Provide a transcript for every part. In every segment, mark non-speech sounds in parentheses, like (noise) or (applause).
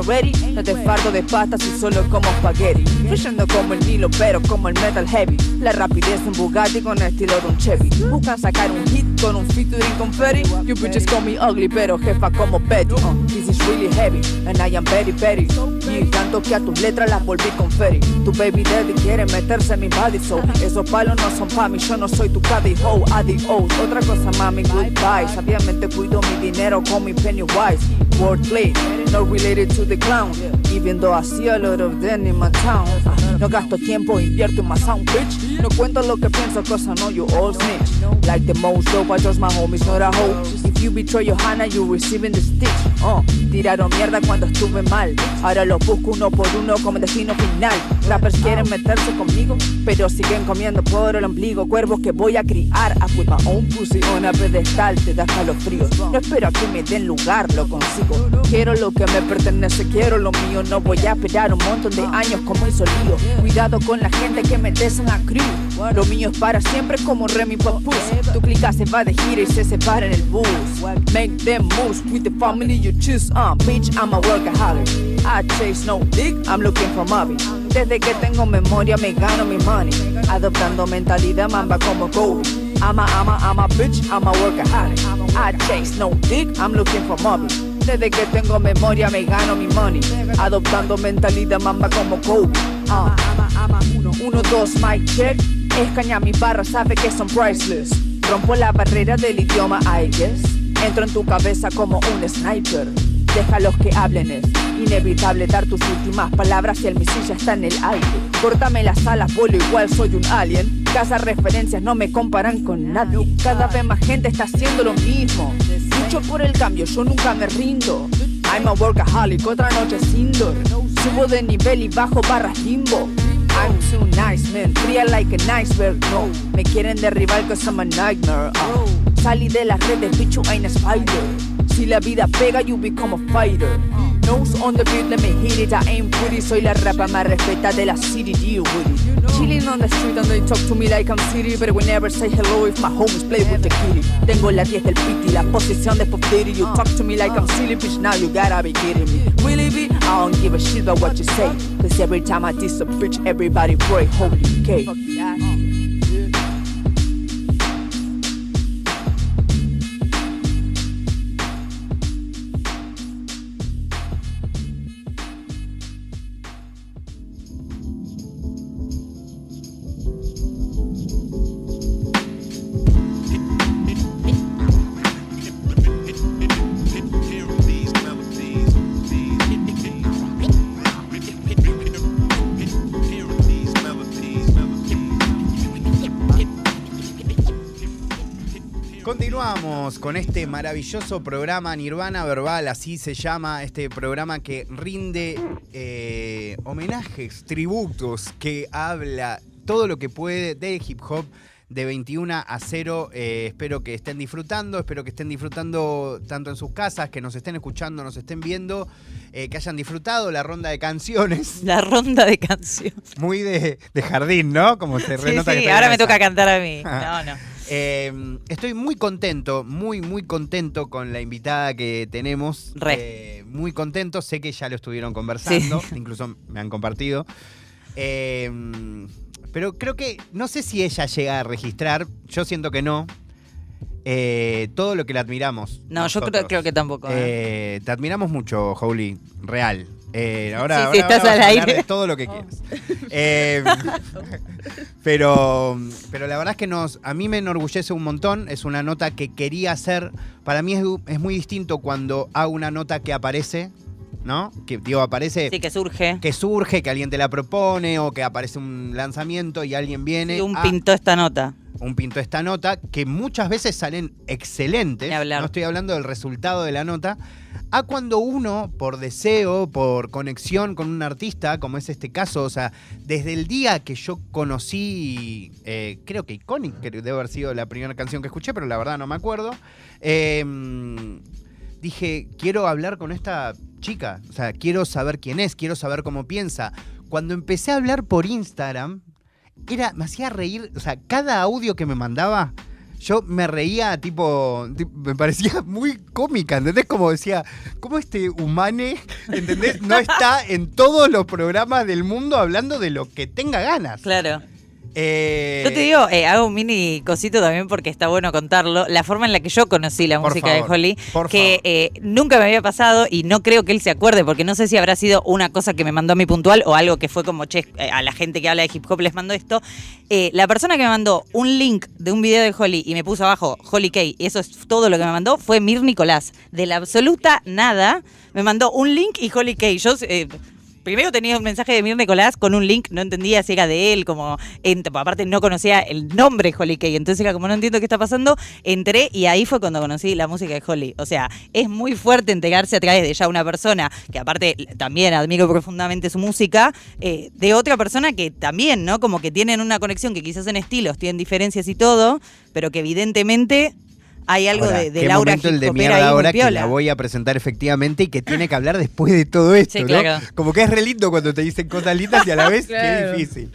ready. No te fardo de patas y solo como spaghetti. Fluyendo como el Nilo, pero como el metal heavy. La rapidez de un Bugatti con el estilo de un Chevy. Buscan sacar un hit con un featuring con Ferry. You bitches call me ugly, pero jefa como Betty. Uh, this is really heavy, and I am very, very. Y tanto que a tus letras las volví con Ferry. Tu baby daddy quiere meterse en mi body, so esos palos no son pa' mí. Yo no soy tu caddy ho, adios. Otra cosa, mami, goodbye. Sabiamente cuido mi dinero con mi Pennywise. Wordplay, no related to the clown. Even though I see a lot of them in my town. No gasto tiempo, invierto en my sound, bitch. No cuento lo que pienso, I know you all snitch. Like the most dope, I trust my homies, not a hoe. You betray Johanna, you receiving the stitch. Uh, tiraron mierda cuando estuve mal. Ahora los busco uno por uno como destino final. Rappers quieren meterse conmigo, pero siguen comiendo por el ombligo. Cuervos que voy a criar. I put my own pussy on a pedestal, te da frío. No espero a que me den lugar, lo consigo. Quiero lo que me pertenece, quiero lo mío. No voy a esperar un montón de años como hizo lío. Cuidado con la gente que me a crew. Lo mío es para siempre como Remy Papus. Tu clica se va de gira y se separa en el bus. Make them moves with the family you choose. Uh, bitch, I'm a workaholic. I chase no dick, I'm looking for Moby. Desde que tengo memoria me gano mi money. Adoptando mentalidad mamba como Kobe. I'm a, I'm a, a bitch, I'm a workaholic. I chase no dick, I'm looking for Moby. Desde que tengo memoria me gano mi money. Adoptando mentalidad mamba como Kobe. Uh, uno, uno, dos, mic check. Escaña mi barra, sabe que son priceless. Rompo la barrera del idioma, I guess. Entro en tu cabeza como un sniper. Deja los que hablen, es inevitable dar tus últimas palabras si el misil ya está en el aire. Córtame las alas, vuelo igual, soy un alien. Casa referencias no me comparan con nadie. Cada vez más gente está haciendo lo mismo. Lucho por el cambio, yo nunca me rindo. I'm a workaholic, otra noche sin dor. Subo de nivel y bajo barras limbo. I'm too nice, man. Fría like an iceberg, no. Me quieren derribar cause I'm a nightmare. uh. Salí de las redes, bicho, ain't a spider. Si la vida pega, you become a fighter. Nose on the beat, let me hit it. I ain't pretty, soy la rapa más respeta de la city, deal with it. Chilling on the street and they talk to me like I'm city, but we never say hello if my homies play with the kitty. Tengo la 10 del pity, la posición de Pop Diddy. You talk to me like I'm silly, bitch, now you gotta be kidding me. Willie I don't give a shit about what you say. Cause every time I diss a bitch, everybody pray, holy cake. Con este maravilloso programa Nirvana Verbal, así se llama, este programa que rinde eh, homenajes, tributos, que habla todo lo que puede de hip hop de 21 a 0. Eh, espero que estén disfrutando, espero que estén disfrutando tanto en sus casas, que nos estén escuchando, nos estén viendo, eh, que hayan disfrutado la ronda de canciones. (laughs) La ronda de canciones. Muy de, de jardín, ¿no? Como se Sí, renota sí, está ahora me toca cantar a mí. (laughs) No, no. Eh, estoy muy contento, muy, muy contento con la invitada que tenemos. Re. Eh, muy contento, sé que ya lo estuvieron conversando, incluso me han compartido. Eh, pero creo que, no sé si ella llega a registrar, yo siento que no, eh, todo lo que le admiramos. No, yo creo, que tampoco. ¿eh? Eh, te admiramos mucho, Holy, real. Eh, ahora, Sí, ahora- sí, estás ahora al aire. de todo lo que quieras. Eh, (laughs) pero, pero la verdad es que nos, a mí me enorgullece un montón. Es una nota que quería hacer. Para mí es, es muy distinto cuando hago una nota que aparece, ¿no? Que digo, aparece. Sí, que surge. Que surge, que alguien te la propone o que aparece un lanzamiento y alguien viene. Y un a- pintó esta nota. un pinto esta nota, que muchas veces salen excelentes. No estoy hablando del resultado de la nota. A cuando uno, por deseo, por conexión con un artista, como es este caso, o sea, desde el día que yo conocí, eh, creo que Iconic, que debe haber sido la primera canción que escuché, pero la verdad no me acuerdo, eh, dije, quiero hablar con esta chica, o sea, quiero saber quién es, quiero saber cómo piensa. Cuando empecé a hablar por Instagram, era, me hacía reír, o sea, cada audio que me mandaba, yo me reía, tipo, ti- me parecía (laughs) muy cómica, ¿entendés? Como decía, ¿cómo este humane, (laughs) ¿entendés? No está en todos los programas del mundo hablando de lo que tenga ganas. Claro. Eh, Yo te digo, eh, hago un mini cosito también porque está bueno contarlo. La forma en la que yo conocí la música favor, de Holly, que eh, nunca me había pasado y no creo que él se acuerde, porque no sé si habrá sido una cosa que me mandó a mi puntual o algo que fue como, che, a la gente que habla de hip hop les mando esto. La persona que me mandó un link de un video de Holly y me puso abajo Holly K, y eso es todo lo que me mandó, fue Mir Nicolás. De la absoluta nada, me mandó un link y Holly K. Yo. Primero tenía un mensaje de Mir Nicolás con un link, no entendía si era de él, como aparte no conocía el nombre Holly Kay, entonces era como no entiendo qué está pasando, entré y ahí fue cuando conocí la música de Holly. O sea, es muy fuerte enterarse a través de ya una persona, que aparte también admiro profundamente su música, eh, de otra persona que también, ¿no? Como que tienen una conexión que quizás en estilos tienen diferencias y todo, pero que evidentemente hay algo ahora, de, de qué Laura momento el de mierda ahora que la voy a presentar efectivamente y que tiene que hablar después de todo esto, Sí, ¿no? claro. Como que es re lindo cuando te dicen cosas lindas y a la (laughs) vez Claro. qué difícil.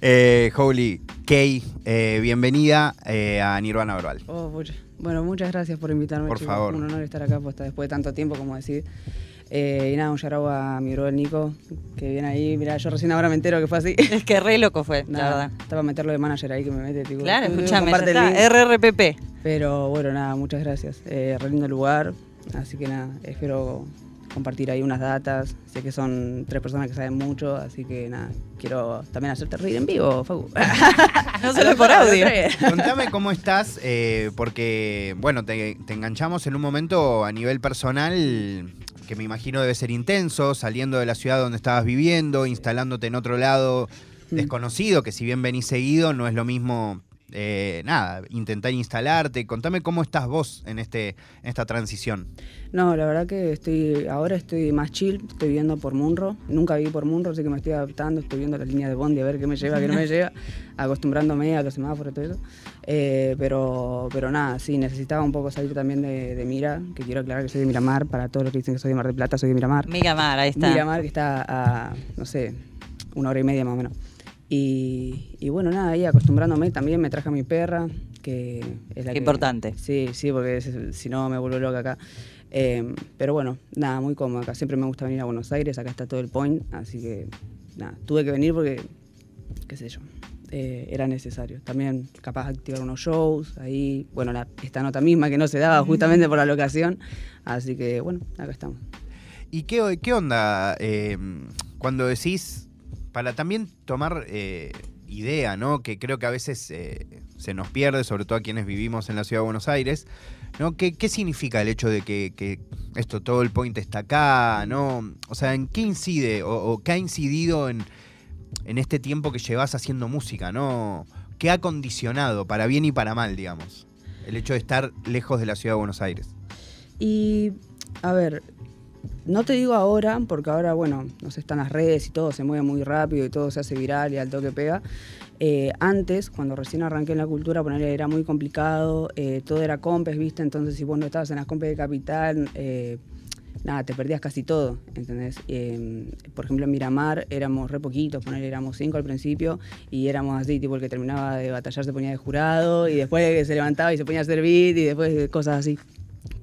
Eh, Holy, Kay, eh, bienvenida eh, a Nirvana Verbal. Oh, bueno, muchas gracias por invitarme. Por chicos. favor. Un honor estar acá pues, después de tanto tiempo, como decir. Eh, y nada, un shout a mi bro el Nico, que viene ahí. Mira, yo recién ahora me entero que fue así. (laughs) Es que re loco fue, la Nada, verdad. estaba a meterlo de manager ahí que me mete. Tipo, Claro, "Tú, tú, escúchame, está, link". RRPP. Pero bueno, nada, muchas gracias. Eh, re lindo lugar. Así que nada, espero compartir ahí unas datas. Sé que son tres personas que saben mucho, así que nada, quiero también hacerte reír en vivo, Facu. (laughs) No solo por audio. Contame cómo estás, eh, porque, bueno, te, te enganchamos en un momento a nivel personal que me imagino debe ser intenso, saliendo de la ciudad donde estabas viviendo, instalándote en otro lado Mm. desconocido, que si bien venís seguido, no es lo mismo, eh, nada, intentar instalarte. Contame cómo estás vos en, este, en esta transición. No, la verdad que estoy ahora estoy más chill, estoy viviendo por Munro. Nunca viví por Munro, así que me estoy adaptando, estoy viendo las líneas de Bondi a ver qué me lleva, qué no me (laughs) lleva, acostumbrándome a los semáforos y todo eso. Eh, pero, pero nada, sí, necesitaba un poco salir también de, de Mira, que quiero aclarar que soy de Miramar, para todos los que dicen que soy de Mar del Plata, soy de Miramar. Miramar, ahí está. Miramar, que está a, no sé, una hora y media más o menos. Y, y bueno, nada, ahí acostumbrándome también me traje a mi perra, que es la Qué que- importante. Sí, sí, porque si no me vuelvo loca acá. Eh, pero bueno, nada, muy cómodo acá. Siempre me gusta venir a Buenos Aires, acá está todo el point, así que nada, tuve que venir porque, qué sé yo, eh, era necesario. También capaz de activar unos shows ahí, bueno, la- esta nota misma que no se daba justamente por la locación, así que bueno, acá estamos. ¿Y qué, qué onda eh, cuando decís, para también tomar eh, idea, ¿no? Que creo que a veces eh, se nos pierde, sobre todo a quienes vivimos en la ciudad de Buenos Aires, ¿no? ¿Qué, qué significa el hecho de que, esto, todo el point está acá, ¿no? O sea, ¿en qué incide o, o qué ha incidido en, en este tiempo que llevas haciendo música, ¿no? ¿Qué ha condicionado, para bien y para mal, digamos, el hecho de estar lejos de la ciudad de Buenos Aires? Y, a ver, no te digo ahora, porque ahora, bueno, no sé, están las redes y todo se mueve muy rápido y todo se hace viral y al toque pega. Eh, antes, cuando recién arranqué en la cultura, ponerle era muy complicado, eh, todo era compes, ¿viste? Entonces, si vos no estabas en las compes de Capital, eh, nada, te perdías casi todo, ¿entendés? Por ejemplo, en Miramar éramos re poquitos, ponerle éramos cinco al principio y éramos así, tipo el que terminaba de batallar se ponía de jurado y después se levantaba y se ponía a beat y después cosas así.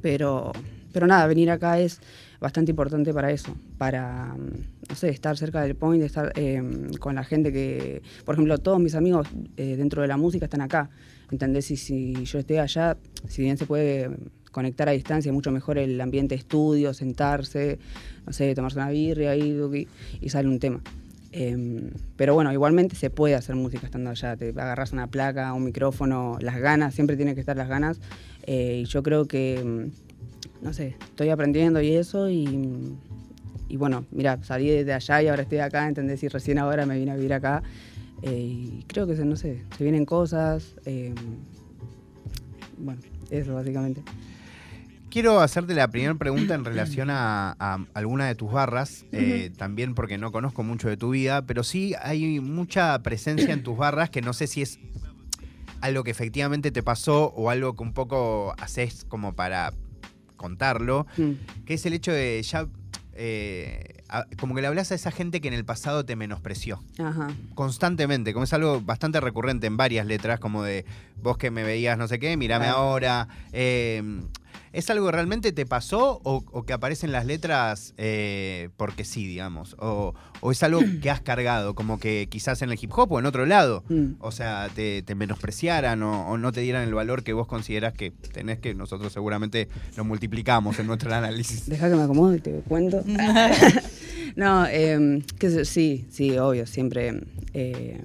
Pero, pero nada, venir acá es bastante importante para eso, para, mm, no sé, estar cerca del point, estar eh, con la gente que, por ejemplo, todos mis amigos eh, dentro de la música están acá, ¿entendés? Y si yo estoy allá, si bien se puede conectar a distancia, mucho mejor el ambiente estudio, sentarse, no sé, tomarse una birria tuqui, y sale un tema. Em, pero bueno, igualmente se puede hacer música estando allá. Te agarras una placa, un micrófono, las ganas, siempre tienen que estar las ganas. Eh, y yo creo que, mm, no sé, estoy aprendiendo y eso. Y, y bueno, mira, salí de allá y ahora estoy acá, ¿entendés? Y recién ahora me vine a vivir acá. Eh, y creo que, se, no sé, se vienen cosas. em, bueno, eso básicamente. Quiero hacerte la primera pregunta en (clears throat) relación a, a alguna de tus barras, eh, también porque no conozco mucho de tu vida, pero sí hay mucha presencia en tus barras que no sé si es algo que efectivamente te pasó o algo que un poco haces como para contarlo, Mm. que es el hecho de ya eh, como que le hablas a esa gente que en el pasado te menospreció. Ajá. Constantemente, como es algo bastante recurrente en varias letras, como de vos que me veías no sé qué, mírame Claro. ahora. Eh, ¿Es algo que realmente te pasó o, o que aparecen las letras eh, porque sí, digamos? O, o es algo (clears throat) que has cargado, como que quizás en el hip hop o en otro lado? Mm. O sea, te, te menospreciaran o, o no te dieran el valor que vos considerás que tenés, que nosotros seguramente lo multiplicamos en nuestro análisis. Deja que me acomode y te cuento. (laughs) (laughs) no, eh, sé yo, sí, sí, obvio, siempre. eh,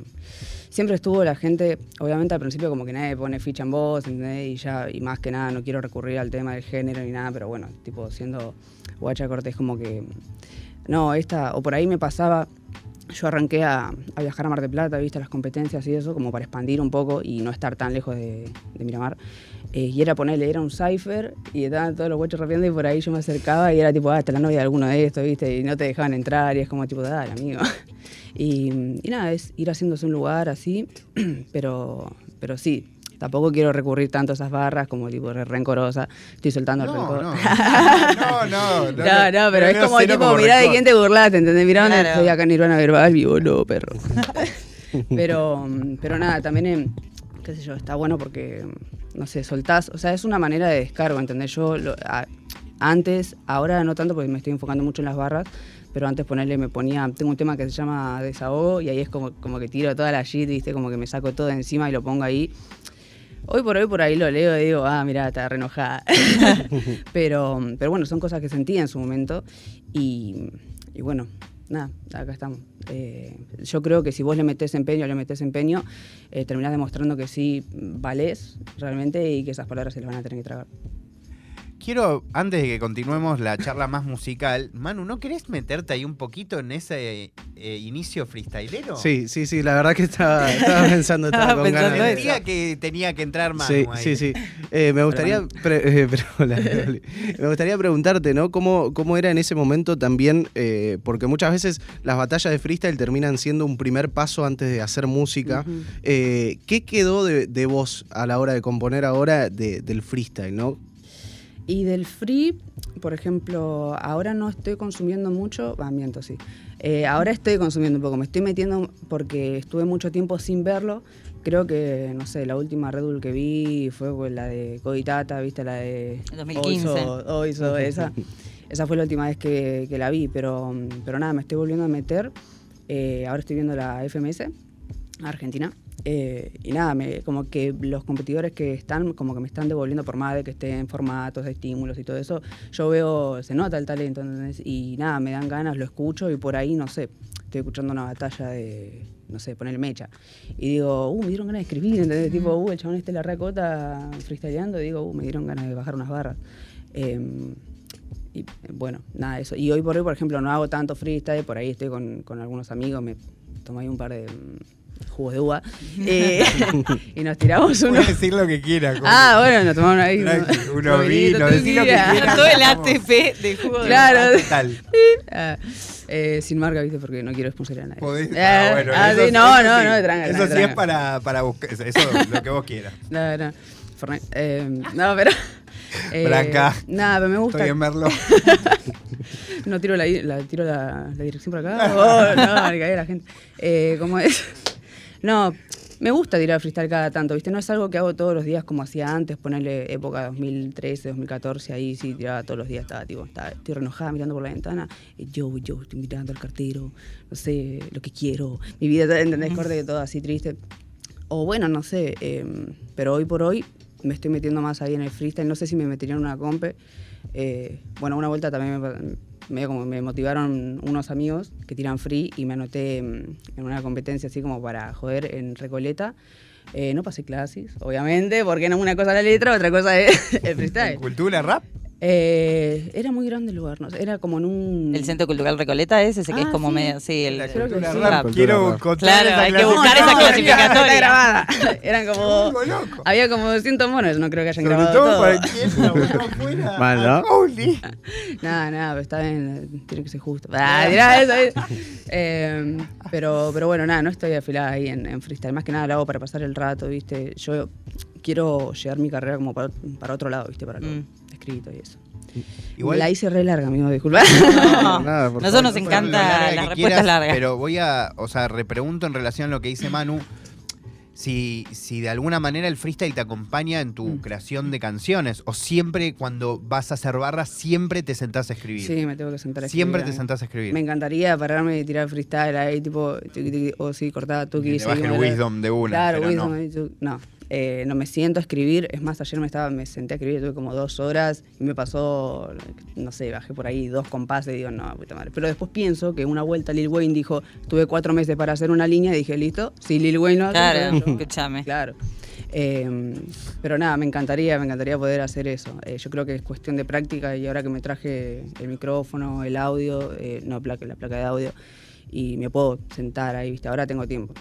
siempre estuvo la gente, obviamente al principio como que nadie pone ficha en ¿entendés? Y ya, y más que nada, no quiero recurrir al tema del género ni nada, pero bueno, tipo, siendo guacha cortés como que. No, esta, o por ahí me pasaba. Yo arranqué a, a viajar a Mar del Plata, viste, las competencias y eso, como para expandir un poco y no estar tan lejos de, de Miramar. Eh, y era ponerle, era un cipher y estaban todos los guachos rapeando y por ahí yo me acercaba y era tipo, ah, esta es la novia de alguno de estos, viste, y no te dejaban entrar y es como tipo, dale, amigo. (laughs) Y, y nada, es ir haciéndose un lugar así, (clears throat) pero, pero sí, tampoco quiero recurrir tanto a esas barras como tipo re rencorosa, estoy soltando el No, rencor. no, (laughs) no, no, No, no, pero es como tipo, como mirá de quién te burlaste, ¿entendés? Mirá dónde Claro. estoy acá en Nirvana Verbal y vos no, perro. (laughs) pero, pero nada, también, em, qué sé yo, está bueno porque, no sé, soltás, o sea, es una manera de descargo, ¿entendés? Yo lo- a- antes, ahora no tanto porque me estoy enfocando mucho en las barras, pero antes ponerle me ponía, tengo un tema que se llama Desahogo y ahí es como, como que tiro toda la shit, ¿viste? Como que me saco todo de encima y lo pongo ahí. Hoy por hoy por ahí lo leo y digo, ah, mira, está re enojada. (laughs) pero, pero bueno, son cosas que sentí en su momento y, y bueno, nada, acá estamos. Eh, yo creo que si vos le metés empeño, le metés empeño, eh, terminás demostrando que sí valés realmente y que esas palabras se las van a tener que tragar. Quiero, antes de que continuemos la charla más musical, Manu, ¿no querés meterte ahí un poquito en ese eh, inicio freestylero? Sí, sí, sí, la verdad que estaba, (laughs) estaba pensando, estaba Estaba con ganas pensando eso. Sentía que tenía que entrar Manu Sí, ahí. sí, sí. Eh, me gustaría pre- eh, (laughs) pero, hola, Loli. me gustaría preguntarte, ¿no? ¿Cómo, cómo era en ese momento también? eh, porque muchas veces las batallas de freestyle terminan siendo un primer paso antes de hacer música. Eh, ¿Qué quedó de, de vos a la hora de componer ahora de- del freestyle, no? Y del free, por ejemplo, ahora no estoy consumiendo mucho, va, miento, sí. Eh, ahora estoy consumiendo un poco, me estoy metiendo porque estuve mucho tiempo sin verlo. Creo que, no sé, la última Red Bull que vi fue pues, la de Coditata, ¿viste? La de... 2015. Oizo, Oizo, esa. Esa fue la última vez que, que la vi, pero, pero nada, me estoy volviendo a meter. Eh, ahora estoy viendo la FMS, Argentina. Eh, y nada, me, como que los competidores que están, como que me están devolviendo por más de que estén formatos, de estímulos y todo eso, yo veo, se nota el talento, ¿entendés? Y nada, me dan ganas, lo escucho y por ahí, no sé, estoy escuchando una batalla de, no sé, ponerle mecha. Y digo, uh, me dieron ganas de escribir, ¿entendés? Tipo, uh, el chabón este la racota freestyleando, y digo, uh, me dieron ganas de bajar unas barras. Em, y bueno, nada, eso. Y hoy por hoy, por ejemplo, no hago tanto freestyle, por ahí estoy con, con algunos amigos, me tomo ahí un par de jugos de uva (laughs) eh, y nos tiramos uno. Puedes decir lo que quieras. Ah, bueno, nos tomamos ahí uno- vinos, decí lo que quieras. Todo el ATP de jugo de Claro. Total. (laughs) Ah, eh, sin marca, ¿viste? Porque no quiero expulsar a nadie. Podés- ah, bueno, ah, eso sí, sí, no, eso no, sí. no, tranca, Eso tranca, sí es para, para buscar. Eso lo que vos quieras. (laughs) No, no. Eh, no, pero. eh, Blanca. Nada, pero me gusta. Estoy en verlo. No tiro la, la- tiro la, la dirección por acá. Oh, no, le caí a la gente. Eh, ¿Cómo es? No, me gusta tirar freestyle cada tanto, ¿viste? No es algo que hago todos los días como hacía antes, ponerle época 2013, 2014, ahí sí tiraba todos los días, estaba tipo, estaba, estoy re enojada mirando por la ventana, y yo, yo, estoy mirando al cartero, no sé, lo que quiero, mi vida, ¿entendés? Corte de todo así triste. O bueno, no sé, eh, pero hoy por hoy me estoy metiendo más ahí en el freestyle. No sé si me metería en una compe. Eh, bueno, una vuelta también me, medio como me motivaron unos amigos que tiran free y me anoté mm, en una competencia así como para joder en Recoleta. Eh, no pasé clases, obviamente, porque no una cosa la letra, otra cosa es (laughs) el freestyle. ¿Cultura rap? Eh, era muy grande el lugar, no era como en un... El Centro Cultural Recoleta es ese que es Ah, como sí. medio, sí, el, creo que sí. rap. Quiero Claro, esa hay que buscar esa clasificación. clasificatoria. Está grabada. (laughs) Eran como... Había como 200 monos, no creo que hayan Sobre grabado todo todo. para quien la. (laughs) Mal, ¿no? (laughs) Nada, nada, pero está bien, tiene que ser justo. Ah, mirá eso, ¿eh? Pero, pero bueno, nada, no estoy afilada ahí en, en freestyle. Más que nada lo hago para pasar el rato, ¿viste? Yo quiero llevar mi carrera como para, para otro lado, ¿viste? Para Mm. Escrito y eso. Igual- La hice re larga, amigo, disculpa. No, (laughs) Nada, por nosotros nos encanta las respuestas quieras, largas. Pero voy a, o sea, repregunto en relación a lo que dice Manu. Si, si de alguna manera el freestyle te acompaña en tu Mm. creación de canciones, o siempre cuando vas a hacer barras, siempre te sentás a escribir. Sí, me tengo que sentar a siempre escribir, te amigo. sentás a escribir. Me encantaría pararme y tirar freestyle ahí, tipo, o sí, cortada, tuki, que te baje el wisdom de una. Claro, pero wisdom, no. ahí, tu- no. Eh, no me siento a escribir. Es más, ayer me estaba, me senté a escribir, tuve como dos horas y me pasó, no sé, bajé por ahí dos compases y digo, no, puta madre. Pero después pienso que una vuelta Lil Wayne dijo, tuve cuatro meses para hacer una línea y dije, listo, si Lil Wayne hace, Claro, (laughs) escúchame. Claro. Eh, pero nada, me encantaría, me encantaría poder hacer eso. Eh, yo creo que es cuestión de práctica y ahora que me traje el micrófono, el audio, eh, no la placa de audio, y me puedo sentar ahí, viste, ahora tengo tiempo.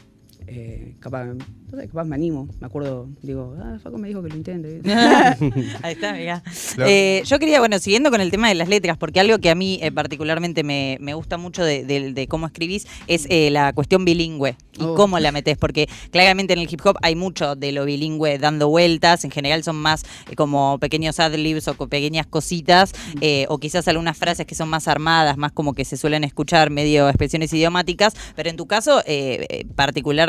Eh, capaz, no sé, capaz me animo, me acuerdo, digo, ah, Faco me dijo que lo intente. (laughs) Ahí está, amiga. Lo- Eh, yo quería, bueno, siguiendo con el tema de las letras, porque algo que a mí eh, particularmente me, me gusta mucho de, de- de cómo escribís es eh, la cuestión bilingüe y Oh. cómo la metés, porque claramente en el hip hop hay mucho de lo bilingüe dando vueltas, en general son más eh, como pequeños adlibs o co- pequeñas cositas, eh, o quizás algunas frases que son más armadas, más como que se suelen escuchar medio expresiones idiomáticas, pero en tu caso, eh,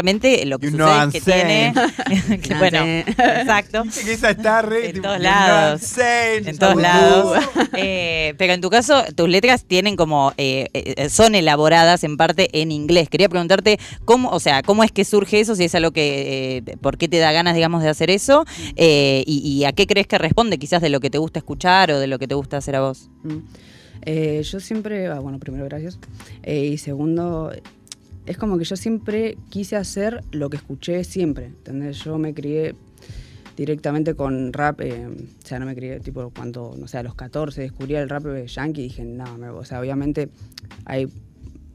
eh, particularmente, lo que You sucede es que tiene... (laughs) (laughs) que, bueno, exacto. Esa está re. En todos lados. saying, En todos lados. (laughs) Eh, pero en tu caso, tus letras tienen como, eh, eh, son elaboradas en parte en inglés. Quería preguntarte cómo, o sea, cómo es que surge eso, si es algo que, eh, por qué te da ganas, digamos, de hacer eso, eh, y, y a qué crees que responde quizás de lo que te gusta escuchar o de lo que te gusta hacer a vos. Mm. Eh, yo siempre, ah, bueno, primero gracias. Eh, y segundo, es como que yo siempre quise hacer lo que escuché siempre. ¿entendés? Yo me crié directamente con rap, eh, o sea, no me crié tipo cuando, no sé, a los 14 descubrí el rap eh, yankee y dije, no, me- o sea, obviamente hay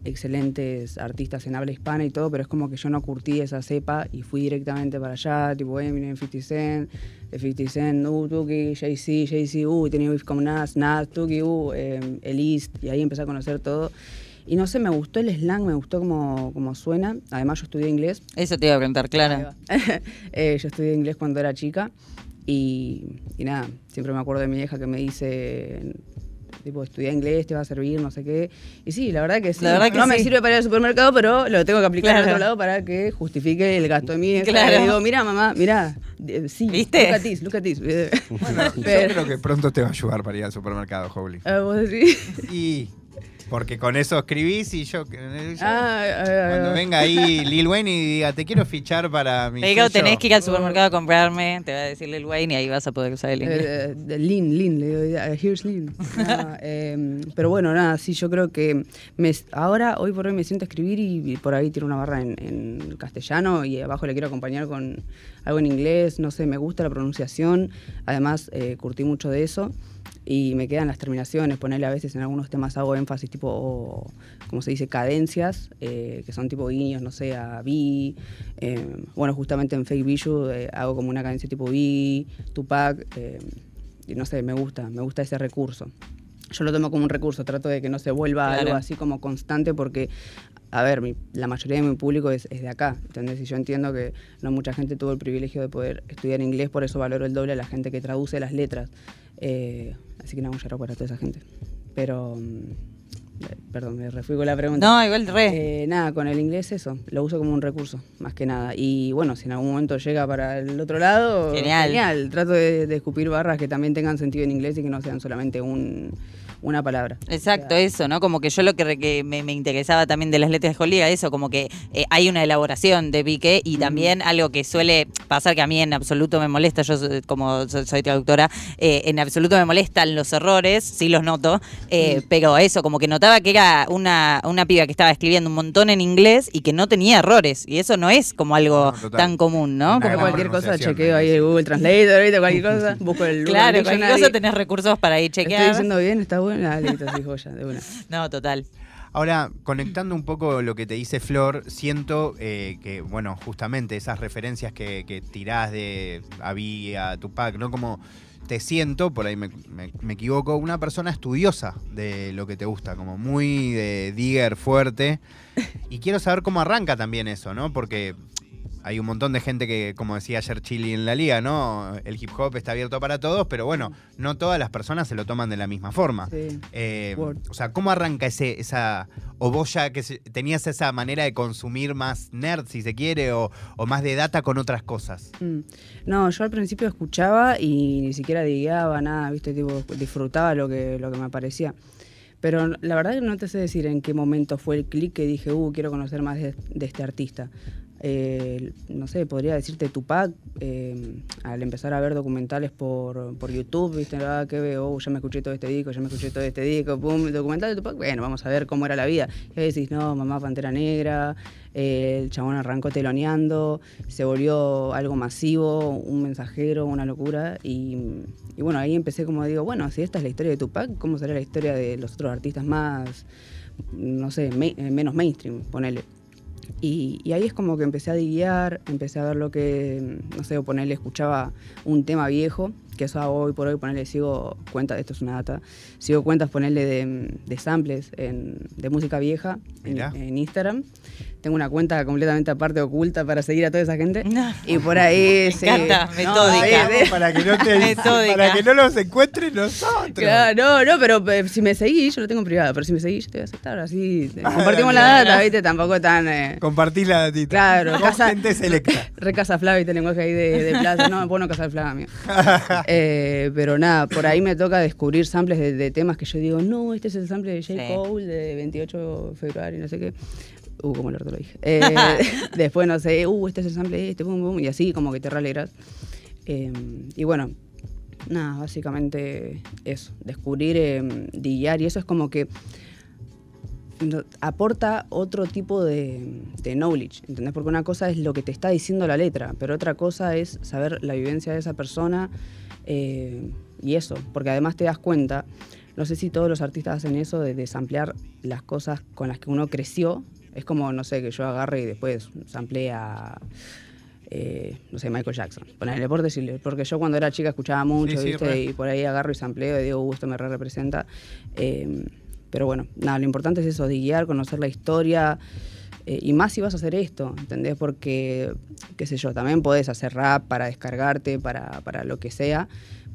excelentes artistas en habla hispana y todo, pero es como que yo no curtí esa cepa y fui directamente para allá, tipo Eminem, 50 Cent, de 50 Cent, uh, Tuki, Jay-Z, Jay-Z, uh, tenía beef con Nas, Nas, Tuki, uh, eh, el East, y ahí empecé a conocer todo. Y no sé, me gustó el slang, me gustó como, como suena. Además, yo estudié inglés. Eso te iba a preguntar, va. (laughs) Eh, yo estudié inglés cuando era chica y, y nada, siempre me acuerdo de mi vieja que me dice, tipo, estudiar inglés te va a servir, no sé qué. Y sí, la verdad que sí. La verdad que no me sirve para ir al supermercado, pero lo tengo que aplicar Claro. en otro lado para que justifique el gasto de mi vieja. Claro. Le digo, mira mamá, mira, eh, sí, ¿Viste? look at this, look at this. Bueno, (laughs) yo creo que pronto te va a ayudar para ir al supermercado, Howley. Ah, ¿vos decís? Y. Porque con eso escribís y yo. yo- Ah, cuando ah. venga ahí Lil Wayne y diga, te quiero fichar para mi. Te digo, sello". tenés que ir al supermercado a comprarme, te va a decirle el Wayne y ahí vas a poder usar el inglés. Eh, eh, lean, lean, le digo, eh, here's. No, (laughs) eh, pero bueno, nada, sí, yo creo que me, ahora, hoy por hoy me siento a escribir y, y por ahí tiro una barra en, en castellano y abajo le quiero acompañar con algo en inglés, no sé, me gusta la pronunciación, además eh, curtí mucho de eso y me quedan las terminaciones, ponerle a veces en algunos temas hago énfasis tipo, o, como se dice, cadencias, eh, que son tipo guiños, no sé, a B. eh, bueno, justamente en Fake Bijou eh, hago como una cadencia tipo B, Tupac, eh, y no sé, me gusta, me gusta ese recurso. Yo lo tomo como un recurso, trato de que no se vuelva Claro. algo así como constante porque, a ver, mi- la mayoría de mi público es, es de acá, ¿entendés? Y yo entiendo que no mucha gente tuvo el privilegio de poder estudiar inglés, por eso valoro el doble a la gente que traduce las letras. Eh, así que nada, un para toda esa gente. Pero, mm, eh, perdón, me refui con la pregunta. No, igual re. Eh, nada, con el inglés eso, lo uso como un recurso, más que nada. Y bueno, si en algún momento llega para el otro lado, Genial. Trato de, de escupir barras que también tengan sentido en inglés y que no sean solamente un, una palabra. Exacto, O sea, eso, ¿no? Como que yo lo que, me, me interesaba también de las letras de Joliga, eso, como que eh, hay una elaboración de pique y también algo que suele pasar que a mí en absoluto me molesta, yo soy- como so- soy traductora, eh, en absoluto me molestan los errores, sí los noto, eh, pero eso, como que notaba que era una, una piba que estaba escribiendo un montón en inglés y que no tenía errores, y eso no es como algo No, total. tan común, ¿no? Gran cualquier cosa, chequeo ahí el Google Translator, cualquier (laughs) cosa, busco el Urban Claro, cualquier cosa tenés recursos para ir Estoy chequear. diciendo bien, está bueno, ah, listo, sí, joya, de una. (laughs) No, total. Ahora, conectando un poco lo que te dice Flor, siento eh, que, bueno, justamente esas referencias que, que tirás de Abi a Tupac, ¿no? Como te siento, por ahí me, me- me equivoco, una persona estudiosa de lo que te gusta, como muy de digger fuerte. Y quiero saber cómo arranca también eso, ¿no? Porque hay un montón de gente que, como decía ayer Chili en la liga, ¿no? El hip hop está abierto para todos, pero bueno, no todas las personas se lo toman de la misma forma. Sí. Eh, o sea, ¿cómo arranca ese, esa, o vos ya que se- tenías esa manera de consumir más nerd, si se quiere, o, o más de data con otras cosas? Mm. No, yo al principio escuchaba y ni siquiera digueaba nada, viste, tipo, disfrutaba lo que, lo que me aparecía. Pero la verdad que no te sé decir en qué momento fue el clic que dije, uh, quiero conocer más de, de este artista. Eh, no sé, podría decirte Tupac, eh, al empezar a ver documentales por, por YouTube, viste, ah, que veo, oh, ya me escuché todo este disco, ya me escuché todo este disco, pum, documental de Tupac, bueno, vamos a ver cómo era la vida. Y ahí decís, no, mamá Pantera Negra, eh, el chabón arrancó teloneando, se volvió algo masivo, un mensajero, una locura. Y, bueno, ahí empecé como digo, bueno, si esta es la historia de Tupac, ¿cómo será la historia de los otros artistas más, no sé, eh, menos mainstream, ponele? Y, y ahí es como que empecé a guiar, empecé a ver lo que, no sé, ponerle, escuchaba un tema viejo, que eso hago hoy por hoy, ponerle, sigo cuentas, esto es una data, sigo cuentas, ponerle de, de samples en- de música vieja en Instagram. Tengo una cuenta completamente aparte oculta para seguir a toda esa gente. No. Y por ahí Me sí. encanta, metódica. para que no te Metódica. para que no los encuentren nosotros. Claro, no, no, pero eh, si me seguís, yo lo tengo en privado, pero si me seguís, yo te voy a aceptar. Así eh, compartimos la data, ¿viste? Tampoco tan. eh, Compartís la datita. Claro, Con casa- gente selecta. (laughs) Re casa Flavia, este lenguaje ahí de, de plaza. No, vos no casa Flavia, amigo. (laughs) Eh, pero nada, por ahí me toca descubrir samples de, de temas que yo digo, no, este es el sample de J. Sí. Cole de 28 de febrero, no sé qué. Uh, como el orto lo dije. (laughs) Eh, después, no sé, uh, este es el sample este, pum, pum, y así como que te realegras. Eh, y bueno, nada, básicamente eso, descubrir, eh, y eso es como que aporta otro tipo de, de knowledge, ¿entendés? Porque una cosa es lo que te está diciendo la letra, pero otra cosa es saber la vivencia de esa persona eh, y eso, porque además te das cuenta, no sé si todos los artistas hacen eso de desamplear las cosas con las que uno creció, es como, no sé, que yo agarre y después sample a... eh, no sé, Michael Jackson. Ponerle por decirle, porque yo cuando era chica escuchaba mucho, Sí, ¿viste? Y por ahí agarro y sampleo y digo, uh, esto me re representa. Eh, pero bueno, nada, lo importante es eso, de guiar, conocer la historia. eh, y más si vas a hacer esto, ¿entendés? Porque, qué sé yo, también podés hacer rap para descargarte, para, para lo que sea,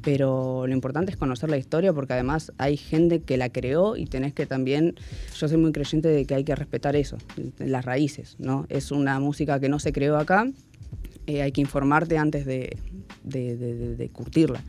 pero lo importante es conocer la historia porque además hay gente que la creó y tenés que también, yo soy muy creyente de que hay que respetar eso, las raíces, ¿no? Es una música que no se creó acá, eh, hay que informarte antes de, de- de- de- curtirla.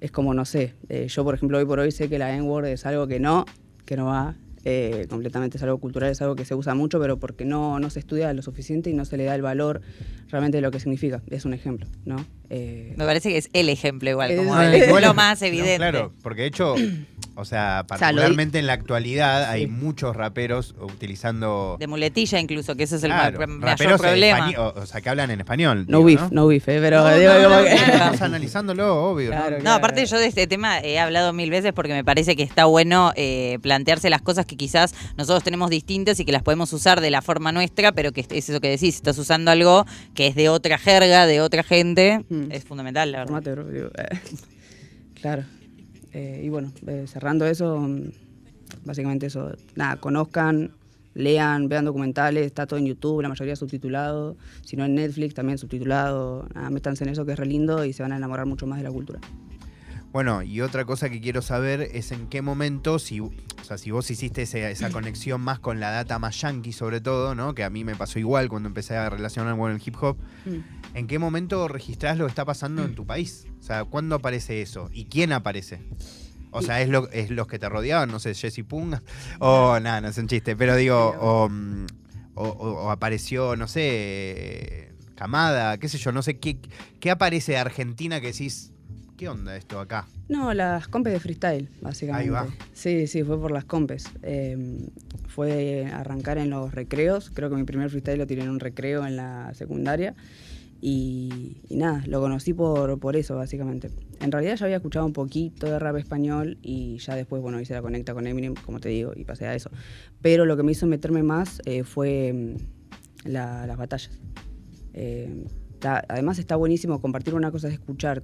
Es como, no sé, eh, yo por ejemplo hoy por hoy sé que la N-word es algo que no, que no va, eh, completamente es algo cultural, es algo que se usa mucho, pero porque no, no se estudia lo suficiente y no se le da el valor realmente de lo que significa. Es un ejemplo, ¿no? Eh, Me parece que es el ejemplo igual, Es- como el igual- lo más no, evidente. claro, porque de hecho, (clears throat) o sea, particularmente en la actualidad hay muchos raperos utilizando De muletilla incluso, que ese es el claro, mayor raperos problema. o, o sea, que hablan en español. no digo, beef, ¿no? no beef, eh, pero No, digo no, como no, que... no, estamos analizándolo, obvio. ¿no? Claro, No, claro. aparte yo de este tema he hablado mil veces porque me parece que está bueno eh, plantearse las cosas que quizás nosotros tenemos distintas y que las podemos usar de la forma nuestra, pero que es eso que decís, estás usando algo que es de otra jerga, de otra gente, Mm. Es fundamental, la verdad. Formate, bro, digo, eh. Claro. Eh, y bueno, eh, cerrando eso, mm, básicamente eso. Nada, conozcan, lean, vean documentales, está todo en YouTube, la mayoría subtitulado. Si no en Netflix, también subtitulado. Nada, métanse en eso que es re lindo y se van a enamorar mucho más de la cultura. Bueno, y otra cosa que quiero saber es en qué momento, si, o sea, si vos hiciste ese- esa (clears throat) conexión más con la data más yankee sobre todo, ¿no? Que a mí me pasó igual cuando empecé a relacionar con el hip hop. ¿En qué momento registrás lo que está pasando en tu país? O sea, ¿cuándo aparece eso? ¿Y quién aparece? O sea, ¿es, lo, es los que te rodeaban? No sé, Jesse Pung. (laughs) O nada, no es un chiste. Pero digo, o, mm, o- o- o apareció, no sé, Camada, qué sé yo, no sé qué, qué aparece de Argentina que decís, ¿qué onda esto acá? No, las compes de freestyle, básicamente. Ahí va. Sí, sí, fue por las compes. Eh, fue arrancar en los recreos. Creo que mi primer freestyle lo tiré en un recreo en la secundaria. Y, nada, lo conocí por, por eso, básicamente. En realidad ya había escuchado un poquito de rap español y ya después, bueno, hice la conecta con Eminem, como te digo, y pasé a eso. Pero lo que me hizo meterme más eh, fue mm, la- las batallas. Eh, está, además está buenísimo compartir una cosa es escuchar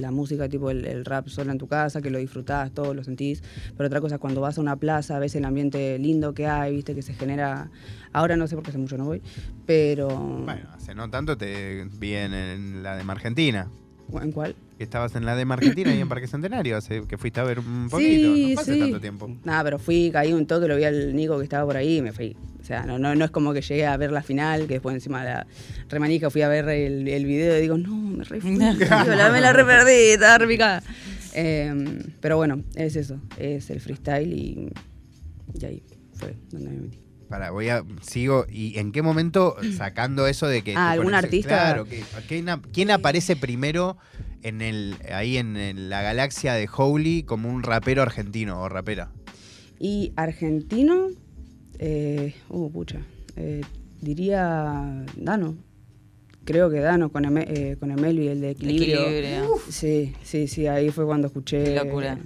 la música, tipo el, el rap solo en tu casa, que lo disfrutás, todo lo sentís, pero otra cosa es cuando vas a una plaza, ves el ambiente lindo que hay, viste, que se genera, ahora no sé porque hace mucho no voy, pero... Bueno, hace no tanto te vi en, en la de Argentina. ¿En cuál? Que estabas en la de Argentina y en Parque Centenario, hace que fuiste a ver un poquito. Sí, no hace sí. tanto tiempo. Nada, pero fui, caí un toque, lo vi al Nico que estaba por ahí y me fui. O sea, no, no, no es como que llegué a ver la final, que después encima de la remanija fui a ver el, el video y digo, no, me re fui, (laughs) la, me la re perdí, estaba picada. Eh, pero bueno, es eso, es el freestyle y, y ahí fue donde me metí. Para, voy a. Sigo. ¿Y en qué momento sacando eso de que. Ah, ¿algún artista? Claro, que- ¿quién, ap- quién aparece primero en el ahí en el- la galaxia de Holy como un rapero argentino o rapera? Y argentino, eh, uh, pucha, eh, diría Dano. Creo que Dano con, Eme- eh, con y el de Equilibrio. Equilibrio. Sí, sí, sí, ahí fue cuando escuché. Qué locura.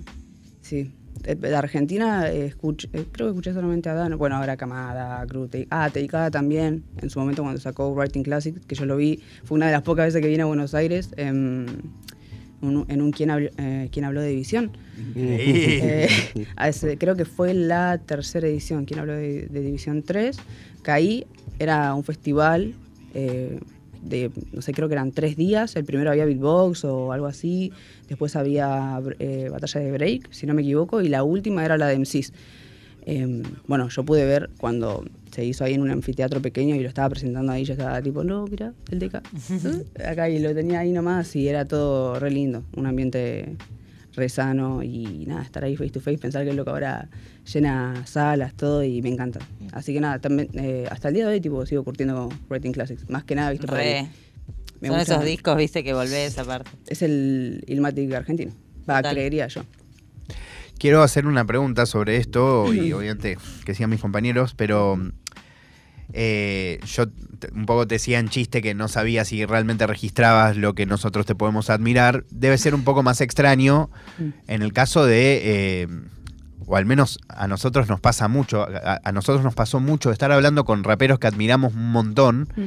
Sí. Eh, De Argentina eh, escuché- eh, creo que escuché solamente a Dano. Bueno, ahora Camada, Cruz, ah, Teicada también, en su momento cuando sacó Writing Classic, que yo lo vi, fue una de las pocas veces que vine a Buenos Aires en, un- en un quien habló, eh, Quién habló de División. Eh, (laughs) ese- creo que fue la tercera edición, quien habló de, de División 3. Caí, era un festival eh, de, no sé, creo que eran tres días. El primero había beatbox o algo así. Después había eh, batalla de break, si no me equivoco. Y la última era la de MCs. Eh, bueno, yo pude ver cuando se hizo ahí en un anfiteatro pequeño y lo estaba presentando ahí. Yo estaba tipo, no, mira, el acá. (laughs) acá y lo tenía ahí nomás y era todo re lindo. Un ambiente re sano y nada, estar ahí face to face, pensar que el loco ahora llena salas, todo y me encanta. Así que nada, también eh, hasta el día de hoy tipo sigo curtiendo Writing Classics, más que nada, viste, para Re. me Son gusta. esos discos, viste, que volvés aparte. Es el Ilmatic argentino. Va, Total. creería yo. Quiero hacer una pregunta sobre esto y obviamente que sigan mis compañeros, pero eh, yo un poco te decía en chiste que no sabía si realmente registrabas lo que nosotros te podemos admirar. Debe ser un poco más extraño Mm. en el caso de, eh, o al menos a nosotros nos pasa mucho, a, a nosotros nos pasó mucho estar hablando con raperos que admiramos un montón Mm.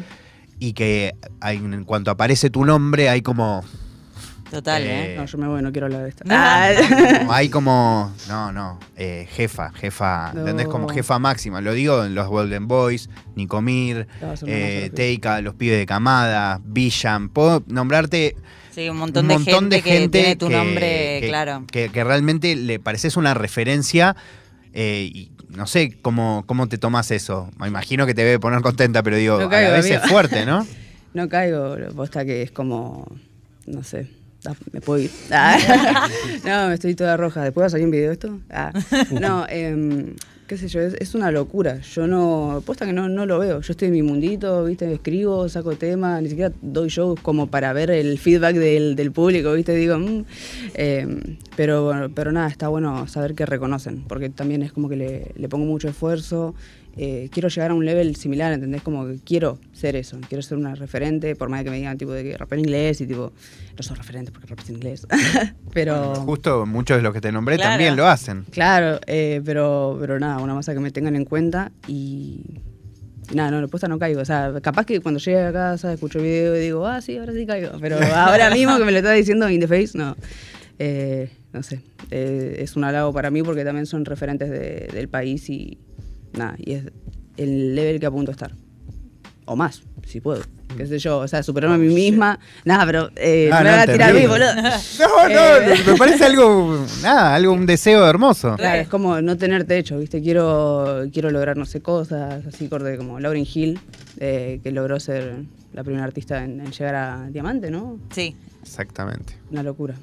y que en cuanto aparece tu nombre hay como... Total, Eh, ¿eh? No, yo me voy, no quiero hablar de esto. Ah. como hay como, no, no, eh, jefa, jefa, ¿entendés? Como jefa máxima. Lo digo en los Golden Boys, Nicomir, eh. Teika, los pibes de Camada, Villan. Puedo nombrarte Sí, un montón, un de, montón gente de gente que tiene tu que- nombre, que- claro. Que, que realmente le pareces una referencia. eh, y no sé cómo, cómo te tomas eso. Me imagino que te debe poner contenta, pero digo, No a caigo, amigo. es fuerte, ¿no? (laughs) No caigo, posta que es como, no sé, ah, me puedo ir. Ah, (laughs) no, me estoy toda roja. ¿Después va a salir un video de esto? Ah, no, em, qué sé yo, es, es una locura. Yo no, posta que no, no lo veo. Yo estoy en mi mundito, viste, escribo, saco temas, ni siquiera doy shows como para ver el feedback del, del público, viste, digo, mm. Em, pero, pero nada, está bueno saber que reconocen, porque también es como que le, le pongo mucho esfuerzo. Eh, quiero llegar a un level similar, ¿entendés? Como que quiero ser eso, quiero ser una referente, por más que me digan tipo de que rapé en inglés y tipo, no soy referente porque rapé en inglés. (laughs) pero Justo muchos de los que te nombré Claro. también lo hacen. claro, eh, pero, pero nada, una masa que me tengan en cuenta y, y nada, no, la puesta no caigo. O sea, capaz que cuando llegue a casa escucho el video y digo, ah, sí, ahora sí caigo. Pero (laughs) ahora mismo que me lo está diciendo in the face, no. Eh, no sé, eh, es un halago para mí porque también son referentes de- del país y nada, y es el level que apunto a estar. O más, si puedo. Qué sé yo, o sea, superarme a mí misma. Nada, pero eh, Ah, me no, van a tirar a mí, boludo. (laughs) No, no, Eh, me parece algo, nada, algo, un deseo hermoso. Claro, es como no tener techo, ¿viste? Quiero, quiero lograr, no sé, cosas así, corte como Lauren Hill, eh, que logró ser la primera artista en, en llegar a Diamante, ¿no? Sí, Exactamente. Una locura.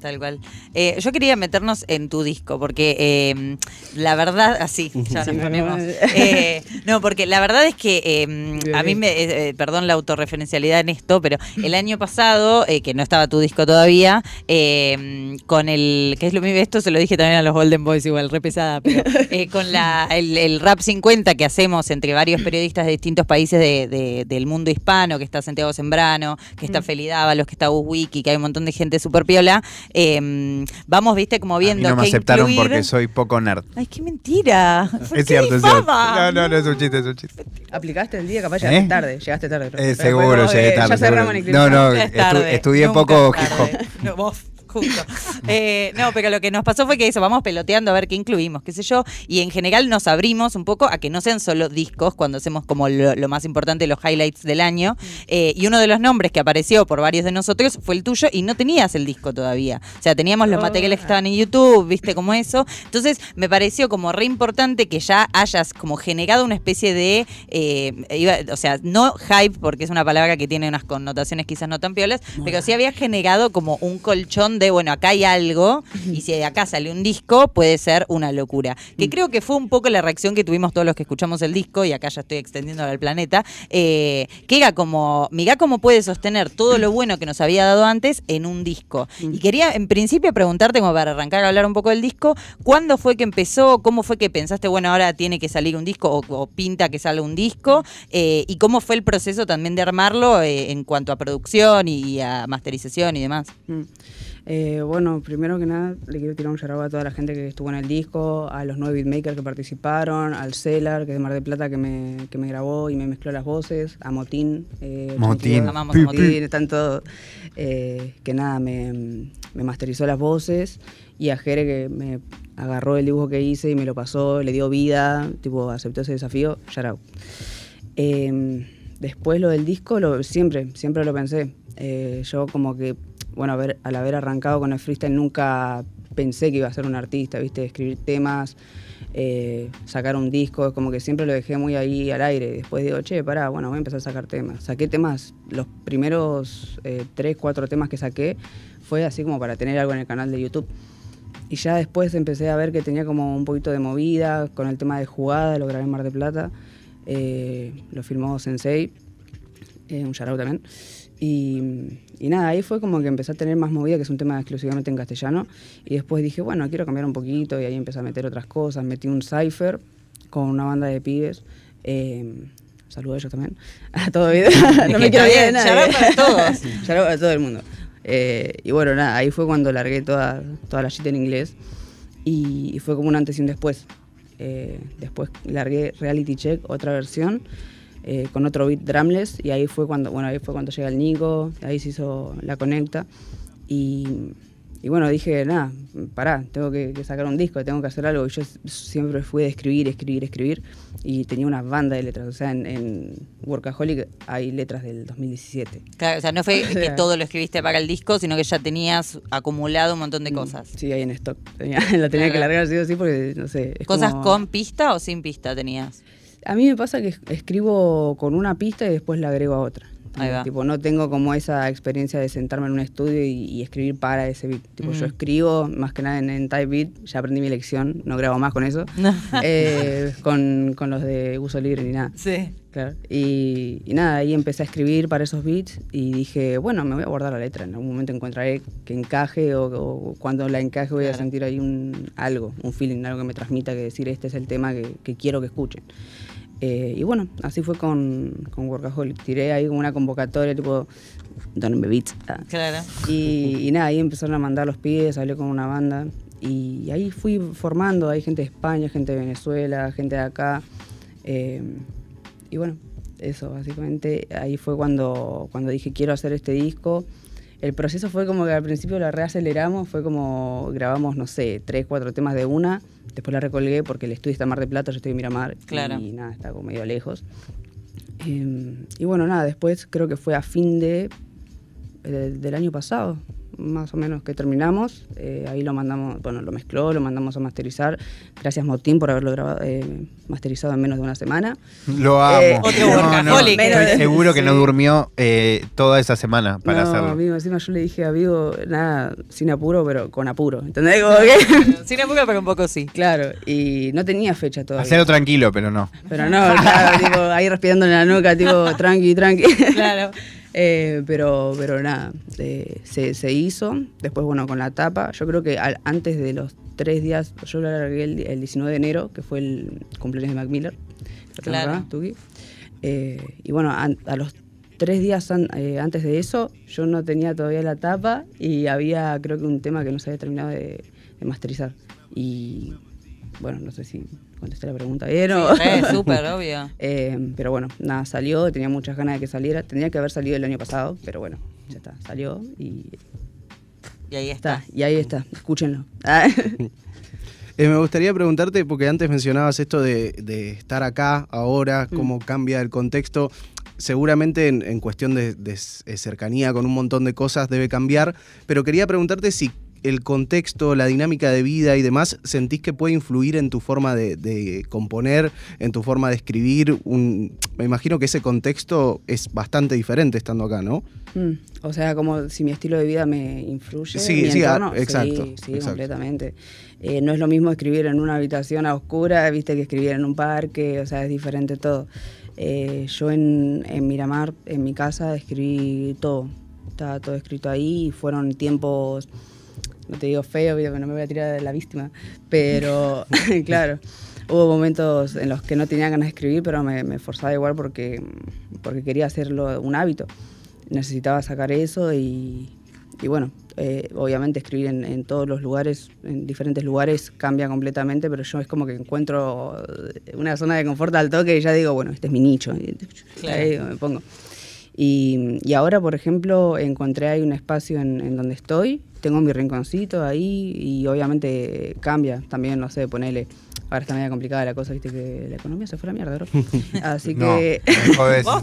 Tal cual. Eh, yo quería meternos en tu disco, porque eh, la verdad, así, ya Sí, nos ponemos. Eh, no, porque la verdad es que eh, a mí me, eh, eh, perdón la autorreferencialidad en esto, pero el año pasado, eh, que no estaba tu disco todavía, eh, con el, que es lo mismo, esto se lo dije también a los Golden Boys igual, re pesada, pero eh, (laughs) con la, el, el Rap 50 que hacemos entre varios periodistas de distintos países de- de- del mundo hispano, que está Santiago Sembrano, que está Feli Dávalos, que está Wiki, que hay un montón de gente súper piola, eh, vamos, viste, como A mí viendo no me qué aceptaron incluir. porque soy poco nerd. Ay, qué mentira. (laughs) ¿Por Es qué cierto, es cierto. No, no, no es un chiste, es un chiste. Aplicaste el día, capaz llegaste ¿Eh? tarde. Llegaste tarde. Eh, seguro, bueno, llegué eh, tarde. Ya cerramos en No, no, estu- tarde, estudié nunca poco hip hop. No, vos, justo. (laughs) Eh, no, pero lo que nos pasó fue que eso, vamos peloteando a ver qué incluimos, qué sé yo, y en general nos abrimos un poco a que no sean solo discos cuando hacemos como lo, lo más importante, los highlights del año. Eh, y uno de los nombres que apareció por varios de nosotros fue el tuyo y no tenías el disco todavía. O sea, teníamos los Oh. materiales que estaban en YouTube, viste como eso. Entonces me pareció como re importante que ya hayas como generado una especie de, eh, iba- o sea, no hype, porque es una palabra que tiene unas connotaciones quizás no tan piolas, pero sí había generado como un colchón de, bueno, acá hay algo, y si de acá sale un disco, puede ser una locura. Que creo que fue un poco la reacción que tuvimos todos los que escuchamos el disco, y acá ya estoy extendiendo al planeta, eh, que era como, mirá cómo puede sostener todo lo bueno que nos había dado antes en un disco. Y quería, en principio, preguntarte, como para arrancar a hablar un poco del disco, ¿cuándo fue que empezó? ¿Cómo fue que pensaste, bueno, ahora tiene que salir un disco o, o pinta que salga un disco? Eh, ¿Y cómo fue el proceso también de armarlo eh, en cuanto a producción y a masterización y demás? Mm. Eh, bueno, primero que nada, le quiero tirar un shout a toda la gente que estuvo en el disco, a los nueve beatmakers que participaron, al Cellar, que es de Mar del Plata, que me, que me grabó y me mezcló las voces, a Motín. Eh, Motín. 82, Amamos a Motín. tanto eh, que nada, me, me masterizó las voces y a Jere que me agarró el dibujo que hice y me lo pasó, le dio vida, tipo, aceptó ese desafío, shout out. Eh, después lo del disco, lo, siempre, siempre lo pensé. Eh, yo como que, bueno, haber- al haber arrancado con el freestyle nunca pensé que iba a ser un artista, ¿viste? Escribir temas, eh, sacar un disco, es como que siempre lo dejé muy ahí al aire. Después digo, che, pará, bueno, voy a empezar a sacar temas. Saqué temas, los primeros eh, tres, cuatro temas que saqué fue así como para tener algo en el canal de YouTube. Y ya después empecé a ver que tenía como un poquito de movida con el tema de jugada, lo grabé en Mar de Plata, eh, lo filmó Sensei, eh, un shoutout también. Y, y nada, ahí fue como que empecé a tener más movida, que es un tema exclusivamente en castellano. Y después dije, bueno, quiero cambiar un poquito, y ahí empecé a meter otras cosas. Metí un cipher con una banda de pibes. Eh, saludo a ellos también. (laughs) A todo video. (laughs) no me quiero bien, nadie. para todos. (laughs) Shoutout a todo el mundo. Eh, y bueno, nada, ahí fue cuando largué toda, toda la shit en inglés. Y, y fue como un antes y un después. Eh, después largué Reality Check, otra versión, eh, con otro beat drumless. Y ahí fue cuando, bueno, ahí fue cuando llega el Nico, ahí se hizo la conecta. Y, y bueno, dije, nada, pará, tengo que, que sacar un disco, tengo que hacer algo. Y yo siempre fui de escribir, escribir, escribir. Y tenía una banda de letras. O sea, en, en Workaholic hay letras del 2017. Claro, o sea, no fue (laughs) O que todo lo escribiste para el disco, sino que ya tenías acumulado un montón de cosas. Sí, ahí en stock. Tenía- (laughs) la tenía que Claro. largar sí o sí porque, no sé. ¿Cosas como- con pista o sin pista tenías? A mí me pasa que es- escribo con una pista y después la agrego a otra. Ahí va. Tipo, no tengo como esa experiencia de sentarme en un estudio y, y escribir para ese beat. Tipo, yo escribo más que nada en, en type beat, ya aprendí mi lección, no grabo más con eso. (laughs) Eh, con, con los de uso libre ni nada. sí. Claro. Y, y nada, ahí empecé a escribir para esos beats y dije, bueno, me voy a guardar la letra. En algún momento encontraré que encaje o, o cuando la encaje voy a Claro. sentir ahí un algo, un feeling, algo que me transmita que decir este es el tema que, que quiero que escuchen. Eh, y bueno, así fue con, con Workaholic. Tiré ahí una convocatoria tipo, donenme beats. ah. Claro. Y, y nada, ahí empezaron a mandar los pies, hablé con una banda y ahí fui formando, hay gente de España, gente de Venezuela, gente de acá. eh, y bueno, eso básicamente, ahí fue cuando, cuando dije quiero hacer este disco. El proceso fue como que al principio la reaceleramos, fue como grabamos, no sé, tres, cuatro temas de una, después la recolgué porque el estudio está en Mar de Plata, yo estoy en Miramar Claro. y nada, está como medio lejos. Eh, y bueno, nada, después creo que fue a fin de, eh, del año pasado, más o menos que terminamos. Eh, ahí lo mandamos, bueno, lo mezcló, lo mandamos a masterizar. Gracias Motín por haberlo grabado, eh, masterizado en menos de una semana. Lo amo. Eh, Otro. Estoy Menos- seguro que no sí. durmió eh, toda esa semana para no, hacerlo. amigo, encima yo le dije a Vigo, nada, sin apuro, pero con apuro. ¿Entendés? Como que- (laughs) Sin apuro, pero un poco sí. claro, y no tenía fecha todavía. Hacerlo tranquilo, pero no. Pero no, claro, tipo, ahí respirando en la nuca, tipo, tranqui, tranqui. Claro. (laughs) Eh, pero, pero nada, eh, se, se hizo. Después, bueno, con la tapa, yo creo que al- antes de los tres días, yo lo largué el, el 19 de enero, que fue el cumpleaños de Mac Miller. Claro. acá, Tuki. Eh, y bueno, a, los tres días an- eh, antes de eso, yo no tenía todavía la tapa y había, creo que un tema que no se había terminado de, de masterizar. Y bueno, no sé si contesté la pregunta bien o. Re, (laughs) súper, obvio. Eh, pero bueno, nada, salió, tenía muchas ganas de que saliera. Tenía que haber salido el año pasado, pero bueno, ya está, salió y Y ahí está. está. Y ahí está, escúchenlo. (laughs) Eh, me gustaría preguntarte, porque antes mencionabas esto de, de estar acá, ahora, cómo cambia el contexto. Seguramente en, en cuestión de, cercanía con un montón de cosas debe cambiar, pero quería preguntarte si el contexto, la dinámica de vida y demás, sentís que puede influir en tu forma de, de componer, en tu forma de escribir. Un, me imagino que ese contexto es bastante diferente estando acá, ¿no? Mm, O sea, como si mi estilo de vida me influye. Sí, mi sí, ah, entorno. exacto, Sí, sí, exacto. completamente. Eh, no es lo mismo escribir en una habitación a oscura, viste, que escribir en un parque, o sea, es diferente todo. Eh, yo en, en Miramar, en mi casa, escribí todo. Estaba todo escrito ahí y fueron tiempos, no te digo feo, porque no me voy a tirar de la víctima, pero (laughs) (laughs) claro. Hubo momentos en los que no tenía ganas de escribir, pero me, me forzaba igual porque, porque quería hacerlo un hábito. Necesitaba sacar eso y, y bueno, eh, obviamente escribir en, en todos los lugares, en diferentes lugares, cambia completamente, pero yo es como que encuentro una zona de confort al toque y ya digo, bueno, este es mi nicho. Y Claro. ahí me pongo. Y, y ahora, por ejemplo, encontré ahí un espacio en, en donde estoy, tengo mi rinconcito ahí y obviamente cambia también, no sé, ponele. Ahora está medio complicada la cosa, viste que la economía se fue a la mierda, bro. (laughs) Así No, que. me jodés. (laughs)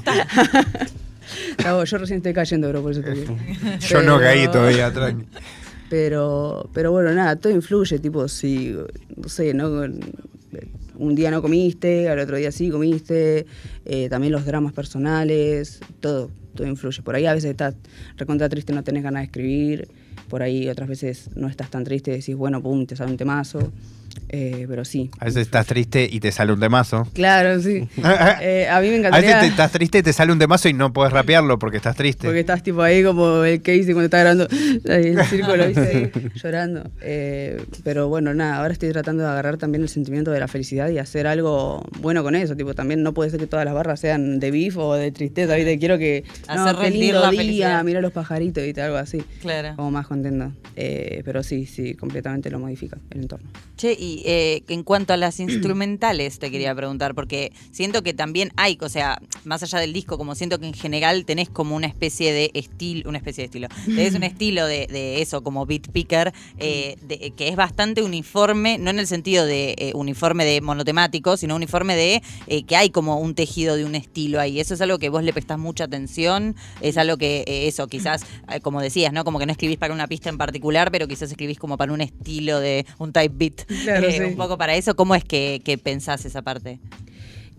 No, yo recién estoy cayendo, bro, por eso te digo. (laughs) Yo no caí todavía, tranqui. Pero, pero bueno, nada, todo influye, tipo, si, no sé, ¿no? Un día no comiste, al otro día sí comiste, eh, también los dramas personales, todo, todo influye. Por ahí a veces estás recontra triste, no tenés ganas de escribir, por ahí otras veces no estás tan triste, decís, bueno, pum, te sale un temazo, eh, pero sí. A veces estás triste y te sale un temazo. Claro, sí. (laughs) Eh, a mí me A encantaría... veces te- estás triste y te sale un temazo y no puedes rapearlo porque estás triste. Porque estás tipo ahí como el Casey cuando está grabando en círculo. Ahí, (laughs) llorando. Eh, pero bueno, nada, ahora estoy tratando de agarrar también el sentimiento de la felicidad y hacer algo bueno con eso. Tipo, también no puede ser que todas las barras sean de beef o de tristeza, ¿viste? Quiero que. Hacer no, qué lindo la día, felicidad. mira los pajaritos, ¿viste? Algo así. Claro. Como más contento. Eh, pero sí, sí, completamente lo modifica el entorno. Che, y eh, en cuanto a las (clears throat) instrumentales, te quería preguntar, porque siento que también hay, o sea, más allá del disco, como siento que en general tenés como una especie de estilo, una especie de estilo, tenés un (clears throat) estilo de, de eso, como beat picker, eh, de- que es bastante uniforme, no en el sentido de eh, uniforme de monotemático, sino uniforme de eh, que hay como un tejido de un estilo ahí. Eso es algo que vos le prestás mucha atención, es algo que eh, eso, quizás, como decías, ¿no? Como que no escribís para una pista en particular, pero quizás escribís como para un estilo de un type beat. Claro, Eh, sí. Un poco para eso, ¿cómo es que, que pensás esa parte?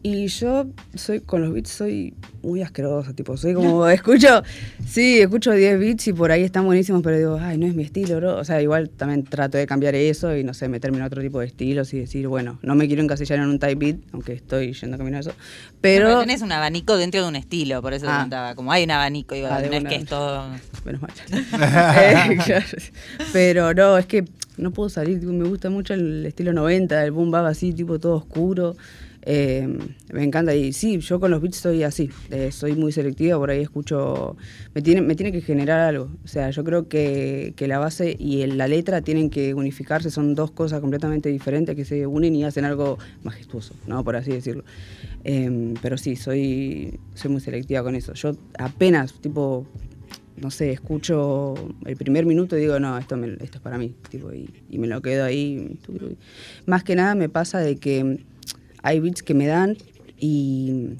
Y yo soy, con los beats soy muy asquerosa, tipo, soy como, (laughs) escucho, sí, escucho 10 beats y por ahí están buenísimos, pero digo, ay, no es mi estilo, bro. O sea, igual también trato de cambiar eso y no sé, meterme en otro tipo de estilos y decir, bueno, no me quiero encasillar en un type beat, aunque estoy yendo camino a eso. Pero. Bueno, tenés un abanico dentro de un estilo, por eso te Ah. preguntaba. Como hay un abanico, digo, Ah, no es una. que es todo. Menos mal. (laughs) Eh, (laughs) claro. Pero no, es que no puedo salir. tipo, me gusta mucho el estilo 90, el boom bap así, tipo todo oscuro. Eh, me encanta. Y sí, yo con los beats soy así. eh, soy muy selectiva, por ahí escucho. Me tiene, me tiene que generar algo. O sea, yo creo que, que la base y la letra tienen que unificarse. Son dos cosas completamente diferentes que se unen y hacen algo majestuoso, ¿no? Por así decirlo. Eh, pero sí, soy, soy muy selectiva con eso. Yo apenas, tipo, no sé, escucho el primer minuto y digo, no, esto, me- esto es para mí, tipo, y, y me lo quedo ahí. Más que nada me pasa de que hay beats que me dan y,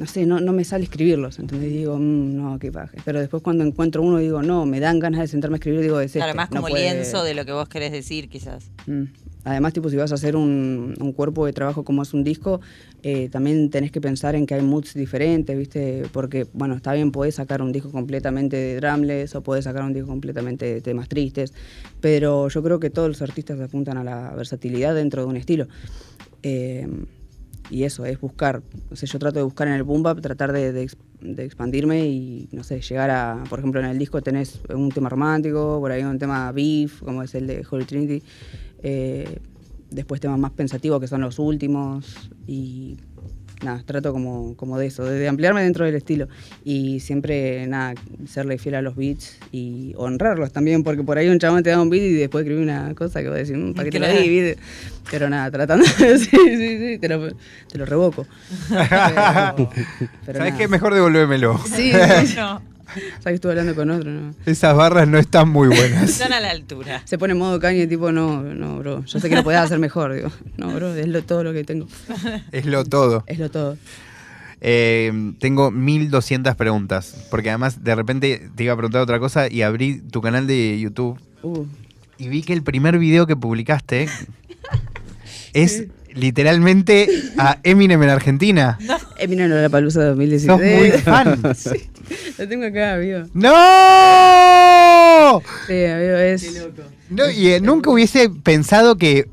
no sé, no, no me sale escribirlos, entonces digo, "Mm, no, qué paja. Pero después cuando encuentro uno digo, no, me dan ganas de sentarme a escribir, digo, es este, más no como puede- lienzo de lo que vos querés decir, quizás. Mm. Además, tipo, si vas a hacer un, un cuerpo de trabajo como es un disco, eh, también tenés que pensar en que hay moods diferentes, ¿viste? Porque, bueno, está bien, podés sacar un disco completamente de drumless o podés sacar un disco completamente de temas tristes, pero yo creo que todos los artistas apuntan a la versatilidad dentro de un estilo. Eh, y eso, es buscar. O sea, yo trato de buscar en el boom bap, tratar de, de ex- de expandirme y, no sé, llegar a, por ejemplo, en el disco tenés un tema romántico, por ahí un tema beef, como es el de Holy Trinity. eh, después temas más pensativos que son los últimos nada, trato como, como de eso, de, de ampliarme dentro del estilo. Y siempre, nada, serle fiel a los beats y honrarlos también, porque por ahí un chabón te da un beat y después escribí una cosa que vos decís, "Mm, ¿para qué te lo di? Pero nada, tratando (laughs) de. sí, sí, sí, te lo, te lo revoco. (laughs) Pero, pero ¿Sabes nada. qué? Mejor devolvémelo. (laughs) Sí, sí, sí. Sabes que estuve hablando con otro, ¿no? Esas barras no están muy buenas. están a la altura. Se pone en modo caña y tipo, no, no, bro. Yo sé que lo podés hacer mejor, digo. No, bro, es lo, todo lo que tengo. es lo todo. Es lo todo. Eh, tengo 1200 preguntas. Porque además, de repente te iba a preguntar otra cosa y abrí tu canal de YouTube Uh, y vi que el primer video que publicaste es literalmente a Eminem en Argentina. Eminem en la palusa Sos 2016. muy fan. (laughs) sí, (laughs) lo tengo acá, amigo. ¡No! Sí, amigo, es. No, y eh, nunca hubiese pensado que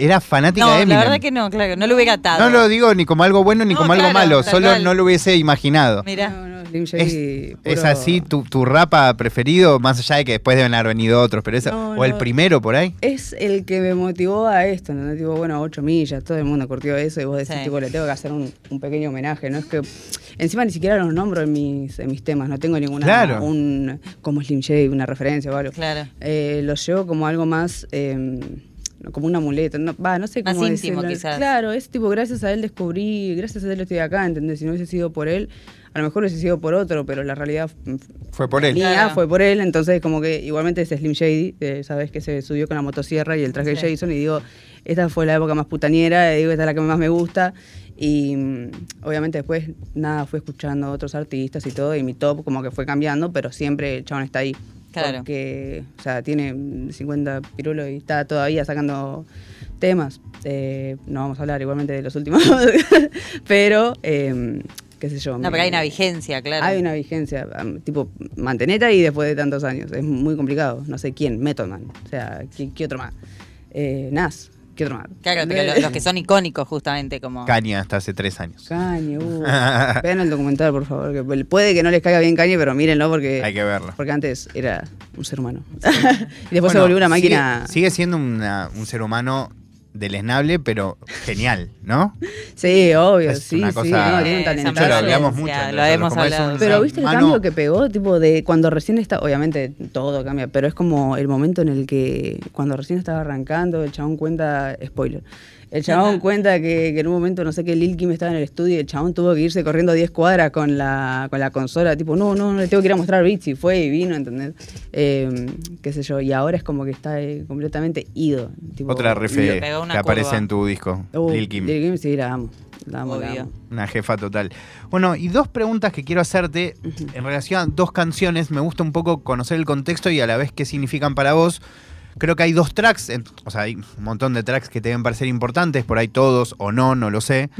era fanática No, de Eminem. la verdad que no, claro, no lo hubiera atado. No lo digo ni como algo bueno ni No, como algo malo, solo cual. no lo hubiese imaginado. Mira. No, no, Slim Es, Shady. es puro- así tu, tu rapa preferido, más allá de que después deben haber venido otros, pero esa, No, o el no. primero por ahí. Es el que me motivó a esto, ¿entendés? Tipo, bueno, 8 millas, todo el mundo curtió eso y vos decís, Sí. tipo, le tengo que hacer un, un pequeño homenaje, ¿no? Es que encima ni siquiera los nombro en mis, en mis temas, no tengo ninguna, Claro. un, como Slim Shady, una referencia o algo. Claro. Eh, lo llevo como algo más, eh, no, como un amuleto, no, va, no sé Más cómo íntimo, decirlo. quizás. Claro, es tipo, gracias a él descubrí, gracias a él estoy acá, ¿entendés? Si no hubiese sido por él, a lo mejor hubiese sido por otro, pero la realidad Fue por él. mía Claro. fue por él, entonces como que igualmente es Slim Shady, eh, sabes que se subió con la motosierra y el traje Sí. de Jason y digo, esta fue la época más putaniera, y digo, esta es la que más me gusta y mm, obviamente después nada, fui escuchando a otros artistas y todo y mi top como que fue cambiando, pero siempre el chabón está ahí. Claro. Porque, o sea, tiene mm, 50 pirulos y está todavía sacando temas. Eh, no vamos a hablar igualmente de los últimos, (laughs) pero, eh, qué sé yo. No, me- pero hay una vigencia, claro. hay una vigencia, tipo, manteneta y después de tantos años. Es muy complicado. No sé quién, Method Man. O sea, ¿qué, qué otro más? Eh, Nas, ¿qué otro más? Claro, pero los que son icónicos, justamente, como. Caña hasta hace tres años. Cañe, uh. (laughs) Vean el documental, por favor. Que puede que no les caiga bien Cañe, pero mírenlo porque. Hay que verlo. Porque antes era un ser humano. (laughs) y después se volvió una sigue- máquina. Sigue, siendo una- un ser humano deleznable, pero genial, ¿no? Sí, obvio, Es sí, una sí. cosa- No, tiene un lo hablamos mucho. Ya, lo hemos es un hablado. Pero viste el cambio que pegó, tipo de cuando recién está, obviamente todo cambia, pero es como el momento en el que cuando recién estaba arrancando, el chabón cuenta, spoiler, el chabón cuenta que, que en un momento, no sé qué, Lil Kim estaba en el estudio y el chabón tuvo que irse corriendo 10 cuadras con la, con la consola, tipo, no, no, no, le tengo que ir a mostrar beats y fue y vino, ¿entendés? Eh, qué sé yo, y ahora es como que está eh, completamente ido. tipo, Otra refe que aparece en tu disco, Uh, Lil Kim. Lil Kim, sí, la amo. La amo, la amo. Una jefa total. Bueno, y dos preguntas que quiero hacerte en relación a dos canciones. Me gusta un poco conocer el contexto y a la vez qué significan para vos. Creo que hay dos tracks, en- o sea, hay un montón de tracks que te deben parecer importantes, por ahí todos o no, no lo sé.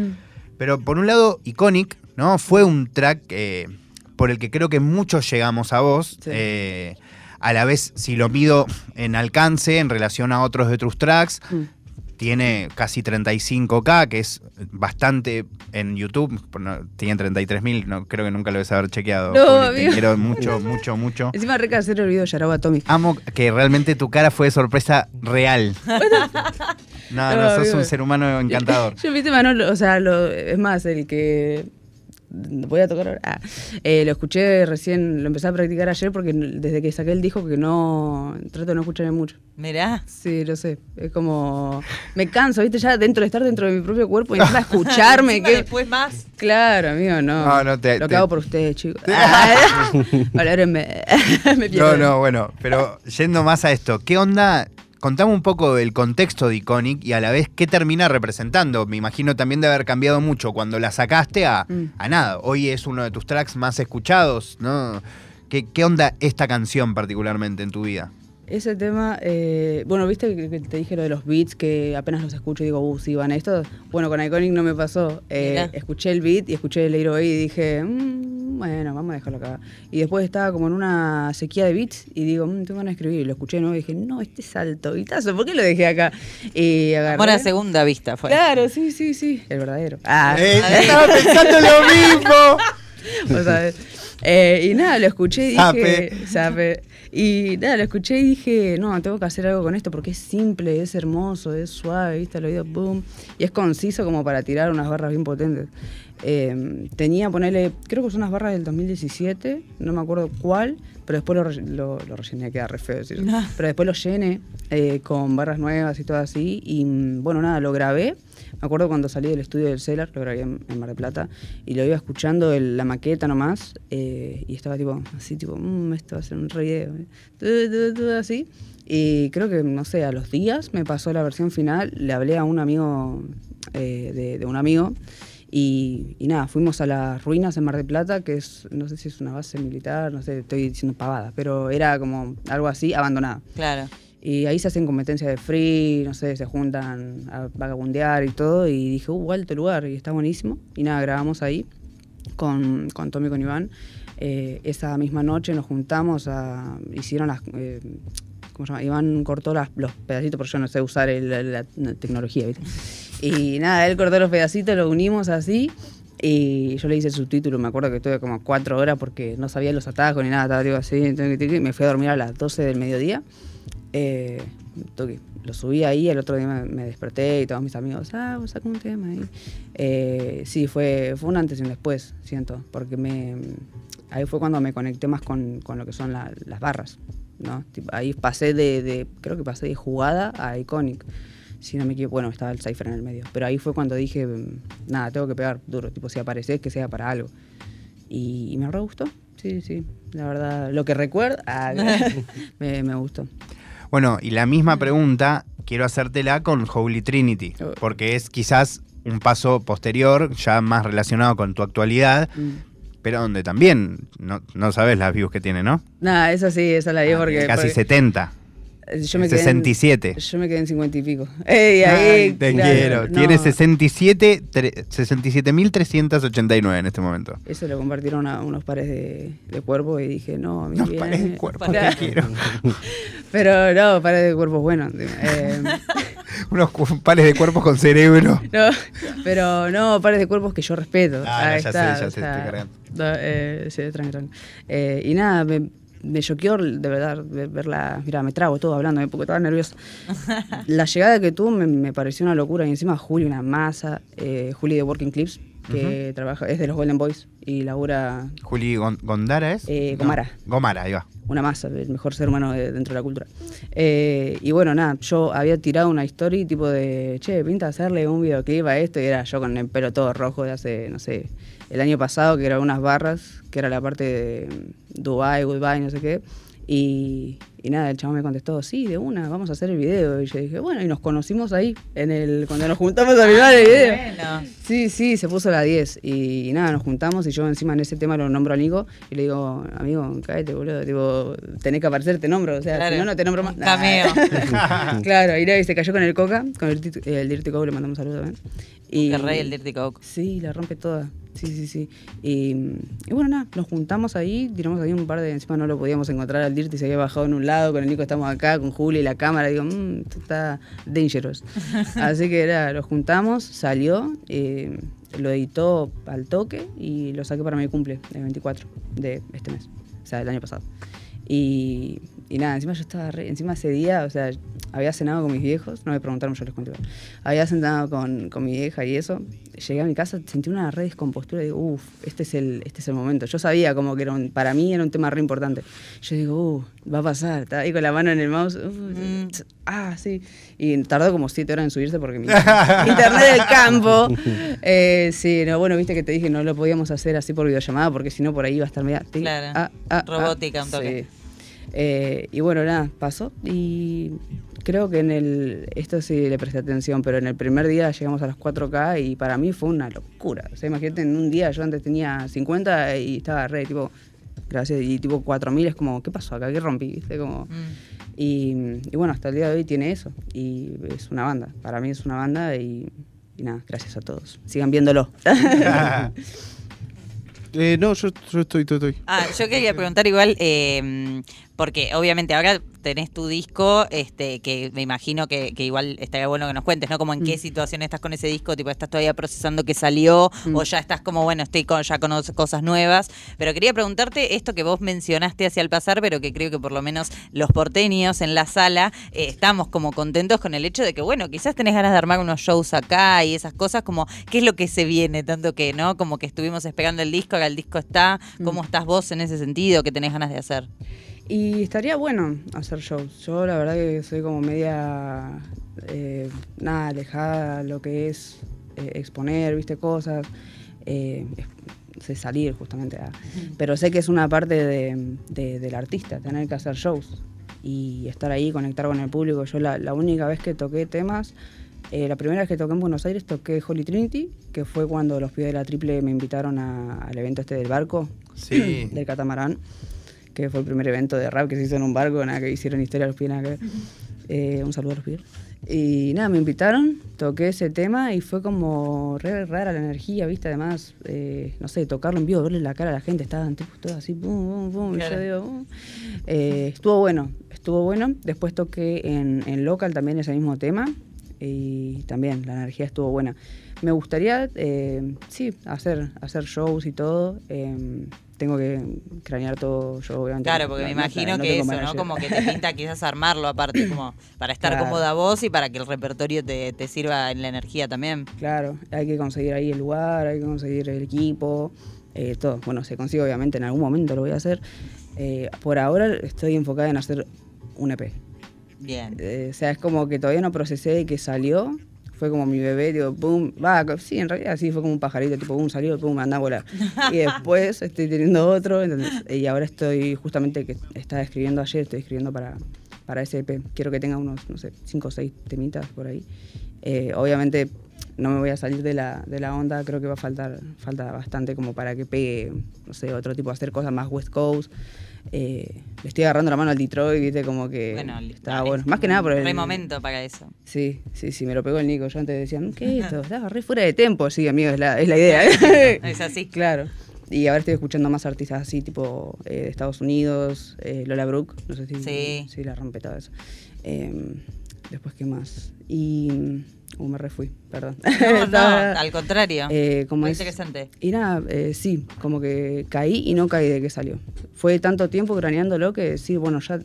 Pero por un lado, Iconic, ¿no? Fue un track eh, por el que creo que muchos llegamos a vos. Sí. Eh, a la vez, si lo mido en alcance en relación a otros de tus tracks, Mm. Tiene casi 35k, que es bastante en YouTube. No, tiene 33.000, no, creo que nunca lo debes haber chequeado. No, Juli, te quiero mucho, mucho, mucho. Encima re casero el video de Yarao Atomic. Amo que realmente tu cara fue de sorpresa real. (laughs) No, no, No, sos amigo. un ser humano encantador. Yo, viste, Manolo, o sea, lo- es más, el que. Voy a tocar ahora. Ah, eh, lo escuché recién, lo empecé a practicar ayer porque desde que saqué el disco que no. Trato de no escucharme mucho. Mirá. Sí, lo sé. Es como. Me canso, viste, ya dentro de estar dentro de mi propio cuerpo y encima (laughs) escucharme. Encima que, después más. Claro, amigo, no. No, no, te- lo te- que hago por ustedes, chicos. Ah, (laughs) (laughs) valórenme. Me No, no, bueno, pero yendo más a esto, ¿qué onda? Contame un poco del contexto de Iconic y a la vez qué termina representando. Me imagino también de haber cambiado mucho cuando la sacaste a, Mm. a nada. Hoy es uno de tus tracks más escuchados, ¿no? ¿Qué, qué onda esta canción particularmente en tu vida? Ese tema, eh, bueno, viste que, te dije lo de los beats, que apenas los escucho y digo, uh, sí, van estos. Bueno, con Iconic no me pasó. Eh, escuché el beat y escuché el Aero y dije, mm, bueno, vamos a dejarlo acá. Y después estaba como en una sequía de beats y digo, mm, tengo ganas de escribir. Y lo escuché de nuevo y dije, no, este salto, guitazo, ¿por qué lo dejé acá? Y agarré. Amor a segunda vista fue. Claro, sí, sí, sí, el verdadero. Ah, Eh, estaba pensando lo mismo. (laughs) o sea, Eh, y nada, lo escuché y dije. Sape. Y nada, lo escuché y dije, no, tengo que hacer algo con esto porque es simple, es hermoso, es suave, viste, el oído, boom. Y es conciso como para tirar unas barras bien potentes. Eh, tenía, ponerle, creo que son unas barras del 2017, no me acuerdo cuál, pero después lo, re- lo, lo rellené, queda re feo decir. Pero después lo llené eh, con barras nuevas y todo así. Y mm, bueno, nada, lo grabé. Me acuerdo cuando salí del estudio del Cellar, lo grabé en, Mar del Plata, y lo iba escuchando el- la maqueta nomás, eh, y estaba tipo, así, tipo, "Mm, esto va a ser un video. eh". Así. Y creo que, no sé, a los días me pasó la versión final, le hablé a un amigo eh, de, de un amigo, y, y nada, fuimos a las ruinas en Mar del Plata, que es, no sé si es una base militar, no sé, estoy diciendo pavada, pero era como algo así, abandonada. Claro. Y ahí se hacen competencias de free, no sé, se juntan a vagabundear y todo. Y dije, uh, alto lugar, y está buenísimo. Y nada, grabamos ahí con, con Tommy y con Iván. Eh, esa misma noche nos juntamos a. Hicieron las. eh, ¿Cómo se llama? Iván cortó las- los pedacitos porque yo no sé usar el- la, la- tecnología, ¿viste? Y nada, él cortó los pedacitos, los unimos así. Y yo le hice el subtítulo, me acuerdo que estuve como cuatro horas porque no sabía los atajos ni nada, estaba tipo así, y me fui a dormir a las 12 del mediodía. Eh, lo subí ahí, el otro día me, me desperté y todos mis amigos, ah, vos sacó un tema ahí. Eh, sí, fue, fue un antes y un después, siento, porque me, ahí fue cuando me conecté más con, con lo que son la- las barras, ¿no? Tipo, ahí pasé de, de- creo que pasé de jugada a Iconic, si no me equivoco, bueno, estaba el Cypher en el medio, pero ahí fue cuando dije, mm, nada, tengo que pegar duro, tipo, si apareces, que sea para algo. Y, y me re gustó, sí, sí, la verdad, lo que recuerdo, ah, (laughs) me, me gustó. Bueno, y la misma pregunta quiero hacértela con Holy Trinity, Oh. porque es quizás un paso posterior, ya más relacionado con tu actualidad, Mm. pero donde también no, no sabes las views que tiene, ¿no? Nada, esa sí, esa la porque... Ah, Casi porque- 70. Yo me quedé en- 67. yo me quedé en 50 y pico. Ey, ahí, Ay, te claro, quiero. no, Tiene 67, tre- 67.389 en este momento. Eso lo compartieron a unos pares de, de cuerpo y dije, no, a mí Unos bien. pares de cuerpo, Claro. te quiero. (laughs) Pero no, pares de cuerpos buenos. Eh, (laughs) Unos pares de cuerpos con cerebro. (laughs) no, pero no, pares de cuerpos que yo respeto. Ah, no, ya está, sé, ya sé, sea, estoy cargando. eh, sí, tranqui, tranqui. Eh, y nada, me, me choqueó de verdad ver, verla. Mira, me trago todo hablando porque estaba nerviosa. (laughs) La llegada que tuvo me, me pareció una locura. Y encima Juli, una masa. Eh, Juli de Working Clips, que trabaja, es de los Golden Boys y labura Juli Gon- Gondara es. Eh, No, Gomara. Gomara, ahí va. una masa, el mejor ser humano de- dentro de la cultura. Eh, y bueno, nada, yo había tirado una story tipo de, che, pinta hacerle un videoclip a esto, y era yo con el pelo todo rojo de hace, no sé, el año pasado, que eran unas barras, que era la parte de Dubai, Goodbye, no sé qué. Y, y nada, el chavo me contestó, sí, de una, vamos a hacer el video. Y yo dije, bueno, y nos conocimos ahí, en el, cuando nos juntamos a filmar el video. Bueno. Sí, sí, se puso la 10 y, nada, nos juntamos y yo encima en ese tema lo nombro a Nico y le digo, amigo, cállate, boludo, tipo, tenés que aparecer, te nombro, o sea, Claro. si no, no te nombro más. Cameo. (laughs) claro, y, y se cayó con el Coca, con el, Dirty- el Dirty Coke, le mandamos saludos también. Y, Que rey el Dirty Coke. Sí, la rompe toda. Sí, sí, sí. Y, y bueno, nada, nos juntamos ahí, tiramos ahí un par de. Encima no lo podíamos encontrar al Dirty, se había bajado en un lado, con el Nico estamos acá, con Juli y la cámara. Digo, mmm, esto está dangerous. (laughs) Así que era, lo juntamos, salió, eh, lo editó al toque y lo saqué para mi cumple, el 24 de este mes, o sea, del año pasado. Y, y nada, encima yo estaba re- encima ese día, o sea, había cenado con mis viejos, no me preguntaron, yo les igual. Había cenado con, con mi vieja y eso. Llegué a mi casa, sentí una re descompostura y digo, uff, este es el, este es el momento. Yo sabía como que era un- para mí era un tema re importante. Yo digo, uff, va a pasar. Estaba ahí con la mano en el mouse. Mm. Ah, sí. Y tardó como siete horas en subirse porque mi (laughs) internet del campo. (laughs) Eh, sí, no, bueno, viste que te dije, no lo podíamos hacer así por videollamada porque si no por ahí iba a estar media. Claro. ah, ah, ah. Robótica, un toque. Sí. Eh, y bueno, nada, pasó y creo que en el, esto sí le presté atención, pero en el primer día llegamos a las 4K y para mí fue una locura. O sea, imagínate, en un día yo antes tenía 50 y estaba re, tipo, gracias, y tipo 4000 es como, ¿qué pasó acá? ¿Qué rompí? ¿Viste? Como, Mm. y, y bueno, hasta el día de hoy tiene eso y es una banda. Para mí es una banda y, y nada, gracias a todos. Sigan viéndolo. (laughs) (laughs) Eh, no, yo, yo estoy, estoy, estoy. Ah, yo quería preguntar igual, eh, porque obviamente ahora tenés tu disco, este, que me imagino que, que igual estaría bueno que nos cuentes, ¿no? Como en qué Mm. situación estás con ese disco, tipo, estás todavía procesando que salió, Mm. o ya estás como, bueno, estoy con, ya con os- cosas nuevas. Pero quería preguntarte esto que vos mencionaste hacia el pasar, pero que creo que por lo menos los porteños en la sala eh, estamos como contentos con el hecho de que, bueno, quizás tenés ganas de armar unos shows acá y esas cosas, como, ¿qué es lo que se viene? Tanto que, ¿no? Como que estuvimos esperando el disco, ahora el disco está. ¿Cómo Mm. estás vos en ese sentido? ¿Qué tenés ganas de hacer? Y estaría bueno hacer shows. Yo la verdad que soy como media, eh, nada, alejada a lo que es eh, exponer, viste, cosas, eh, sé salir justamente. a- pero sé que es una parte de- de- del artista, tener que hacer shows y estar ahí, conectar con el público. Yo la, la única vez que toqué temas, eh, la primera vez que toqué en Buenos Aires toqué Holy Trinity, que fue cuando los pibes de la triple me invitaron a- al evento este del barco, Sí. del catamarán, que fue el primer evento de rap que se hizo en un barco, nada que hicieron historia los pibes, nada que. Eh, un saludo a los pibes. Y nada, me invitaron, toqué ese tema y fue como re rara la energía, ¿viste? Además, eh, no sé, tocarlo en vivo, verle la cara a la gente, estaban tipo todos así, pum, pum, pum, y yo digo, "Uh". Eh, estuvo bueno, estuvo bueno. Después toqué en, en local también ese mismo tema y también la energía estuvo buena. Me gustaría, eh, sí, hacer, hacer shows y todo. Tengo que cranear todo yo, obviamente. Claro, porque No- me no- imagino no que eso, ¿no? Como que te pinta quizás armarlo aparte, como para estar Claro. cómoda vos y para que el repertorio te, te sirva en la energía también. Claro, hay que conseguir ahí el lugar, hay que conseguir el equipo, eh, todo. Bueno, se consigue obviamente, en algún momento lo voy a hacer. Eh, por ahora estoy enfocada en hacer un EP. Bien. Eh, o sea, es como que todavía no procesé que salió. Fue como mi bebé, digo, pum, va, sí, en realidad sí, fue como un pajarito, tipo, pum, salió, pum, anda a volar. Y después estoy teniendo otro, ¿entendés? y ahora estoy justamente que estaba escribiendo ayer, estoy escribiendo para, para ese EP. Quiero que tenga unos, no sé, cinco o seis temitas por ahí. Eh, obviamente no me voy a salir de la, de la onda, creo que va a faltar falta bastante como para que pegue, no sé, otro tipo, hacer cosas más West Coast. Eh, le estoy agarrando la mano al Detroit, viste, como que Bueno, está dale, bueno. Más que nada por el... Re momento para eso. Sí, sí, sí, me lo pegó el Nico. Yo antes decía, ¿qué es esto? (laughs) Estaba re fuera de tempo. Sí, amigo, es la, es la idea. (laughs) Es así. claro. Y ahora estoy escuchando más artistas así, tipo eh, de Estados Unidos, eh, Lola Brooke, no sé si, Sí. si la rompe todo eso. Em, después, ¿qué más? Y... Uh, me refui, perdón. No, no, (laughs) al contrario. eh, como es- interesante. y nada, eh, sí, como que caí y no caí de que salió. Fue tanto tiempo craneándolo que sí, bueno, ya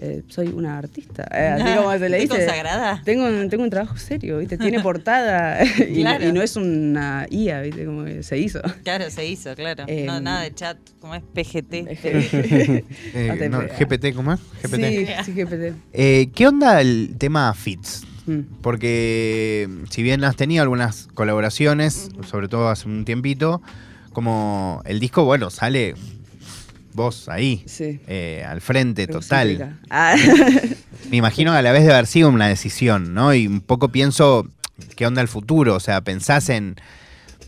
eh, soy una artista. eh, así (laughs) como se le ¿Qué dice. consagrada? Tengo, un- tengo un trabajo serio, ¿viste? Tiene (laughs) portada y, Claro. y no es una IA, ¿viste? Como que se hizo. Claro, se hizo, claro. no, nada de chat, como es PGT. Eh, no. GPT, ¿cómo es? GPT. Sí, sí, GPT. Eh, ¿Qué onda el tema fits? Mm. Porque si bien has tenido algunas colaboraciones, sobre todo hace un tiempito, como el disco, bueno, sale vos ahí, Sí. eh, al frente, total. Ah. (laughs) Me imagino que a la vez de haber sido una decisión, ¿no? Y un poco pienso, ¿qué onda el futuro? O sea, pensás en...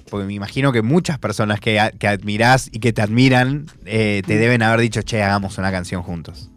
Porque me imagino que muchas personas que, que admirás y que te admiran eh, te deben haber dicho, che, hagamos una canción juntos.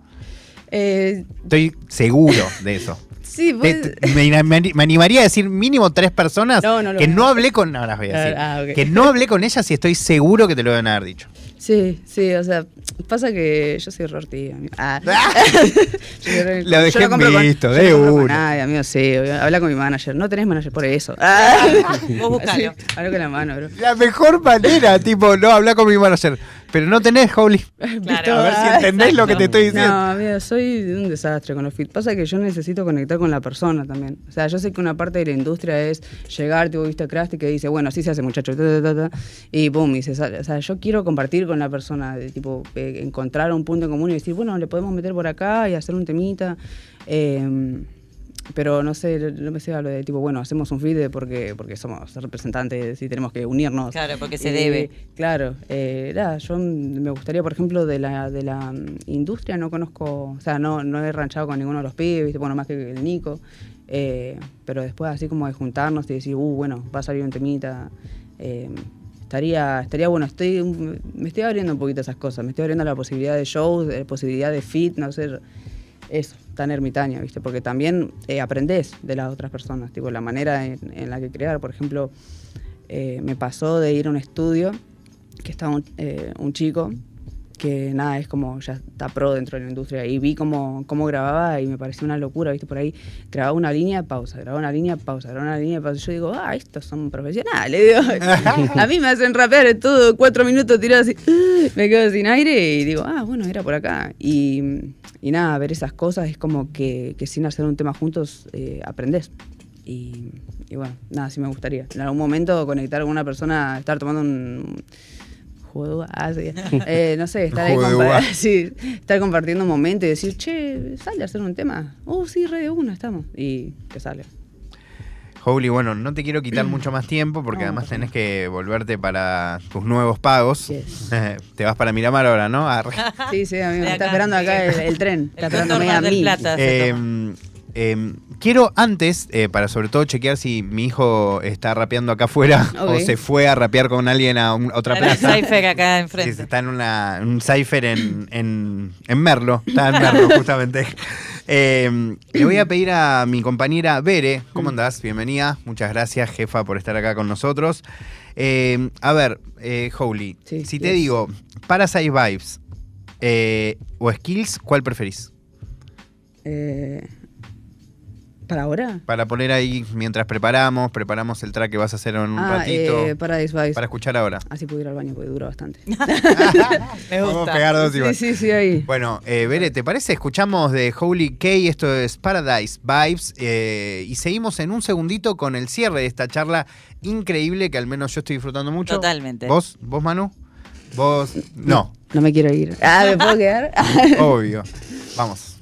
Eh, Estoy seguro de eso. Sí, Te- te- me, me- me animaría a decir mínimo tres personas No, no lo que no hablé con. No las voy a decir. Ah, ah, ok. Que no hablé con ellas y estoy seguro que te lo deben haber dicho. Sí, sí, o sea, pasa que yo soy re ortiga, amigo. Ah. (laughs) Lo dejé no con- visto, yo de no compro con una. nadie, amigo, sí. obvio. Habla con mi manager. No tenés manager por eso. Ah. (laughs) Vos buscalo. Sí, hablo con la mano, bro. La mejor manera, tipo, no hablar con mi manager. Pero no tenés, Holy. (laughs) Claro. A ver si entendés lo que te estoy diciendo. No, amigo, soy un desastre con los fit. Pasa que yo necesito conectar con la persona también. O sea, yo sé que una parte de la industria es llegar, tipo, viste, Krusty que dice, bueno, así se hace, muchacho, ta, ta, ta, ta, y boom, y se sale. O sea, yo quiero compartir con la persona, de, tipo, eh, encontrar un punto en común y decir, bueno, le podemos meter por acá y hacer un temita. Eh, pero no sé, no me sé hablo de tipo, bueno, hacemos un feed porque, porque somos representantes y tenemos que unirnos. Claro, porque se Eh, debe. Claro, eh, nada, yo me gustaría, por ejemplo, de la, de la mm, industria no conozco, o sea, no, no he ranchado con ninguno de los pibes, bueno, más que el Nico, eh, pero después así como de juntarnos y decir, uh, bueno, va a salir un temita, eh, estaría, estaría bueno, estoy, me estoy abriendo un poquito esas cosas, me estoy abriendo a la posibilidad de shows, de posibilidad de fit, no ser eso, tan ermitaño, ¿viste? Porque también eh, aprendés de las otras personas, tipo la manera en, la que crear, por ejemplo, eh, me pasó de ir a un estudio que estaba un, eh, un chico que nada, es como ya está pro dentro de la industria. Y vi cómo, cómo grababa y me pareció una locura, ¿viste? Por ahí grababa una línea, pausa, grababa una línea, pausa, grababa una línea, pausa. Yo digo, ah, estos son profesionales. Digo, (laughs) a mí me hacen rapear todo cuatro minutos tirado así, (gasps) me quedo sin aire y digo, ah, bueno, era por acá. Y, y nada, ver esas cosas es como que, que sin hacer un tema juntos eh, aprendes. Y, y bueno, nada, sí me gustaría. En algún momento conectar con una persona, estar tomando un uva, ah, sí. (laughs) Eh, no sé, estar, ahí compa- (laughs) sí, estar compartiendo un momento y decir, che, sale a hacer un tema. Oh, sí, re de una, estamos. Y que sale. Holy, bueno, no te quiero quitar (clears throat) mucho más tiempo porque No, además tenés que volverte para tus nuevos pagos. Yes. (laughs) te vas para Miramar ahora, ¿no? Arre. Sí, sí, amigo. Está esperando acá el, el tren. Está El esperando doctor a mí. Plata Eh, toma. Eh, quiero antes, eh, para sobre todo chequear si mi hijo está rapeando acá afuera (laughs) o se fue a rapear con alguien a, un- a otra Está en el plaza. Cypher acá Sí, enfrente. está en una, un cipher en, en, en Merlo. Está en Merlo, (laughs) justamente. Eh, le voy a pedir a mi compañera Bere. ¿Cómo andás? Bienvenida. Muchas gracias, jefa, por estar acá con nosotros. Eh, a ver, eh, Holy, Sí, si te yes. digo Parasite Vibes eh, o Skills, ¿cuál preferís? Eh, ¿Para ahora? Para poner ahí mientras preparamos, preparamos el track que vas a hacer en un ah, ratito. eh, Paradise Vice. para escuchar ahora. Así puedo ir al baño porque dura bastante. (laughs) (laughs) Me Vamos a pegar dos sí, igual. sí, sí, ahí. Bueno, eh, Bere, ¿te parece? Escuchamos de Holy K, esto es Paradise Vibes, eh, y seguimos en un segundito con el cierre de esta charla increíble que al menos yo estoy disfrutando mucho. Totalmente. ¿Vos? ¿Vos, Manu? ¿Vos? No, No me quiero ir. (laughs) Ah, ¿me puedo quedar? obvio. Vamos.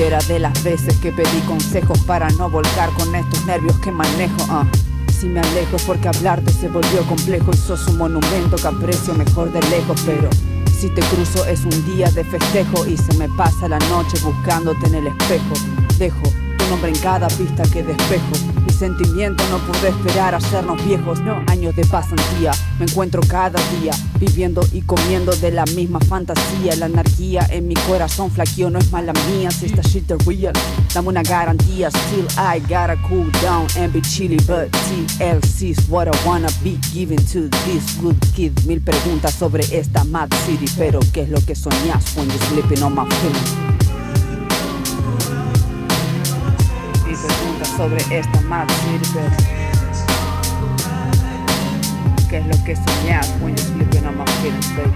Supiera de las veces que pedí consejos para no volcar con estos nervios que manejo, ah. Si me alejo es porque hablarte se volvió complejo y sos un monumento que aprecio mejor de lejos, pero si te cruzo es un día de festejo y se me pasa la noche buscándote en el espejo. Dejo nombre en cada pista que despejo. Mi sentimiento no pude esperar a hacernos viejos, no. Años de pasantía, me encuentro cada día viviendo y comiendo de la misma fantasía. La anarquía en mi corazón flaqueo no es mala mía. Si esta shit es real, dame una garantía. Still I gotta cool down and be chilly, but TLC's what I wanna be giving to this good kid. Mil preguntas sobre esta mad city, pero ¿qué es lo que soñás when you're sleeping on my feeling? Sobre esta mad city, pero ¿qué es lo que soñás when you're sleeping on my feelings, baby?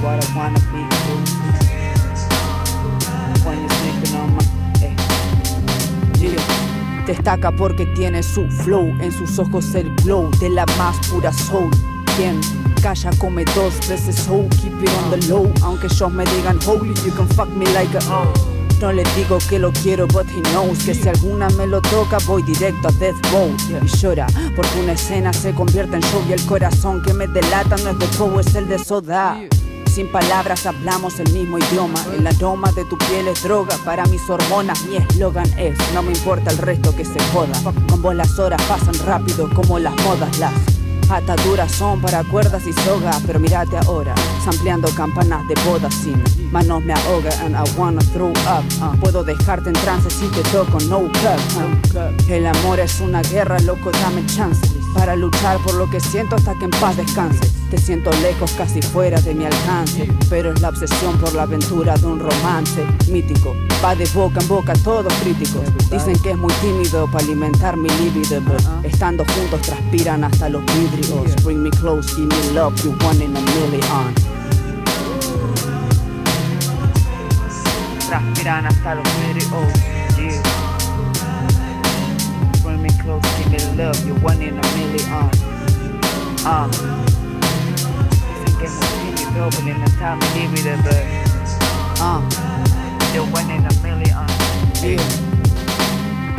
What I wanna be when you're sleeping on my. Yeah. Destaca porque tiene su flow, en sus ojos el glow de la más pura soul. Quien calla come dos veces soul, keep it on the low. Aunque ellos me digan holy, you can fuck me like a. No le digo que lo quiero, but he knows que si alguna me lo toca, voy directo a Death Row. Y llora, porque una escena se convierte en show y el corazón que me delata no es de fuego, es el de soda. Sin palabras hablamos el mismo idioma. El aroma de tu piel es droga para mis hormonas. Mi eslogan es: No me importa el resto que se joda. Con vos las horas pasan rápido como las modas. Las ataduras son para cuerdas y soga. Pero mírate ahora, sampleando campanas de boda sin manos me ahoga. And I wanna throw up. ah. Puedo dejarte en trance si te toco, no cut. El amor es una guerra, loco, dame chance. Para luchar por lo que siento hasta que en paz descanse. Te siento lejos, casi fuera de mi alcance. Pero es la obsesión por la aventura de un romance mítico. Va de boca en boca, todos críticos. Dicen que es muy tímido para alimentar mi libido. Estando juntos transpiran hasta los vidrios. Bring me close, give me love, you one in a million. Transpiran hasta los vidrios. Yeah. Bring me close, give me love, you one in a million. Ah. Time. Ah, The one in a million. sí.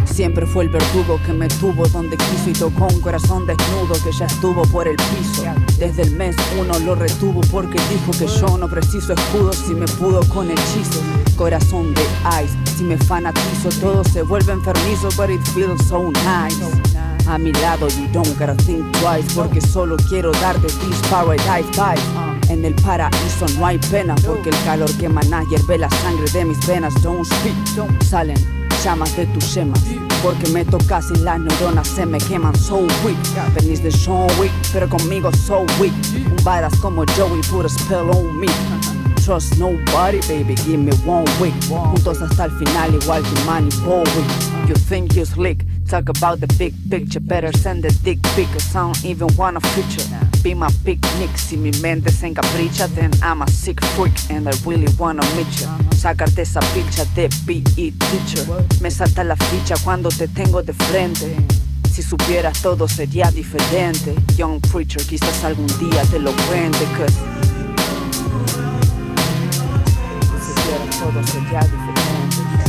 Siempre fue el verdugo que me tuvo donde quiso y tocó un corazón desnudo que ya estuvo por el piso. Desde el mes uno lo retuvo porque dijo que yo no preciso escudos si me pudo con hechizo. Corazón de ice, si me fanatizo todo se vuelve enfermizo, but it feels so nice. A mi lado you don't gotta think twice porque solo quiero darte this paradise vibes. En el paraíso no hay pena porque el calor que emana hierve la sangre de mis venas. Don't speak, salen llamas de tus yemas porque me tocas y las neuronas se me queman so weak. Venís de John Wick pero conmigo so weak. Un badass como Joey put a spell on me. (laughs) Trust nobody, baby, give me one week. Juntos hasta el final, igual que Manny Bowie. You think you slick, talk about the big picture. Better send the dick pic, cause I don't even wanna feature. Be my picnic, si mi mente se encapricha, then I'm a sick freak and I really wanna meet you. Sacarte esa picha de PE teacher. Me salta la ficha cuando te tengo de frente. Si supieras todo sería diferente. Young preacher, quizás algún día te lo cuente, cause si supieras todo sería diferente.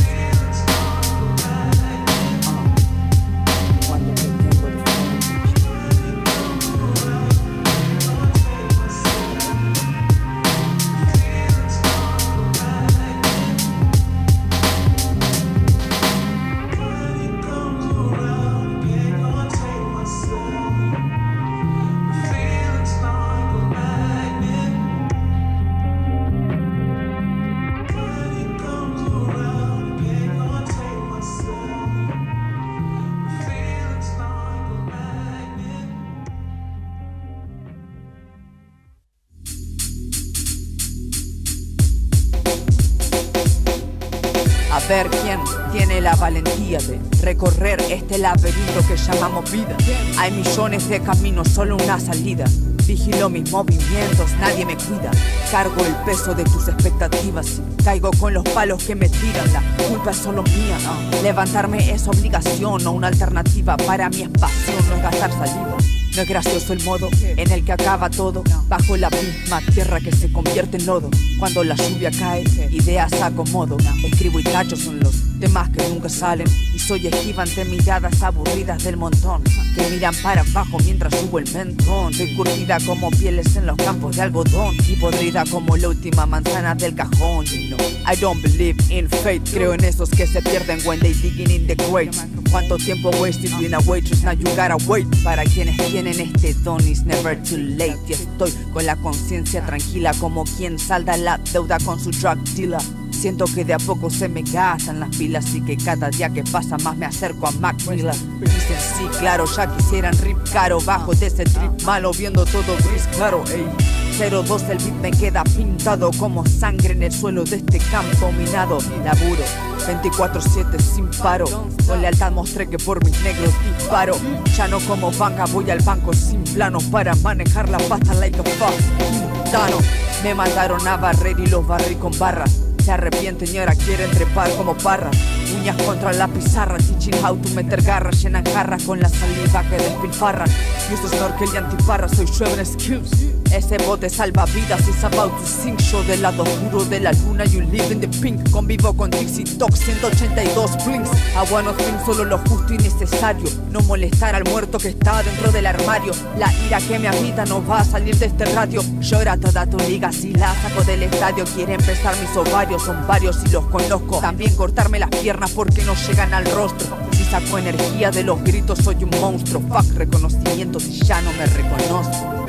Ver quién tiene la valentía de recorrer este laberinto que llamamos vida. Hay millones de caminos, solo una salida. Vigilo mis movimientos, nadie me cuida. Cargo el peso de tus expectativas. Caigo con los palos que me tiran. La culpa es solo mía. Levantarme es obligación, no una alternativa. Para mí es pasión, no es gastar saliva. No es gracioso el modo en el que acaba todo Bajo la misma tierra que se convierte en lodo. Cuando la lluvia cae, ideas acomodo. Escribo y tacho son los temas que nunca salen. Y soy esquiva ante miradas aburridas del montón Que miran para abajo mientras subo el mentón. Soy curtida como pieles en los campos de algodón Y podrida como la última manzana del cajón. You I don't believe in fate. Creo en esos que se pierden when they digging in the grave Cuánto tiempo wasted being a waitress, now you gotta wait. Para quienes tienen este don, it's never too late. Y estoy con la conciencia tranquila, como quien salda la deuda con su drug dealer. Siento que de a poco se me gastan las pilas y que cada día que pasa más me acerco a Mac Miller. Dicen sí, claro, ya quisieran rip caro bajo de ese trip malo, viendo todo gris claro, ey. 02 el beat me queda pintado como sangre en el suelo de este campo minado. Laburo 24-7 sin paro. Con lealtad mostré que por mis negros disparo. Ya no como banca, voy al banco sin plano para manejar la pasta like a fuck. Tano. Me mandaron a barrer y los barrí con barras. Se arrepienten y ahora quieren trepar como parras. Uñas contra la pizarra, teaching how to meter garras. Llenan jarras con la saliva que despilfarran. Y uso snorkel y antiparra, soy Schweber Skills. Ese bote salva vidas, is about to sink. Yo del lado oscuro de la luna, you live in the pink. Convivo con Dixie Talk 182 blinks. Agua no fin, solo lo justo y necesario. No molestar al muerto que está dentro del armario. La ira que me habita no va a salir de este radio. Llora toda tu liga si la saco del estadio. Quiere empezar mis ovarios, son varios y los conozco. También cortarme las piernas porque no llegan al rostro. Si saco energía de los gritos, soy un monstruo. Fuck reconocimiento si ya no me reconozco.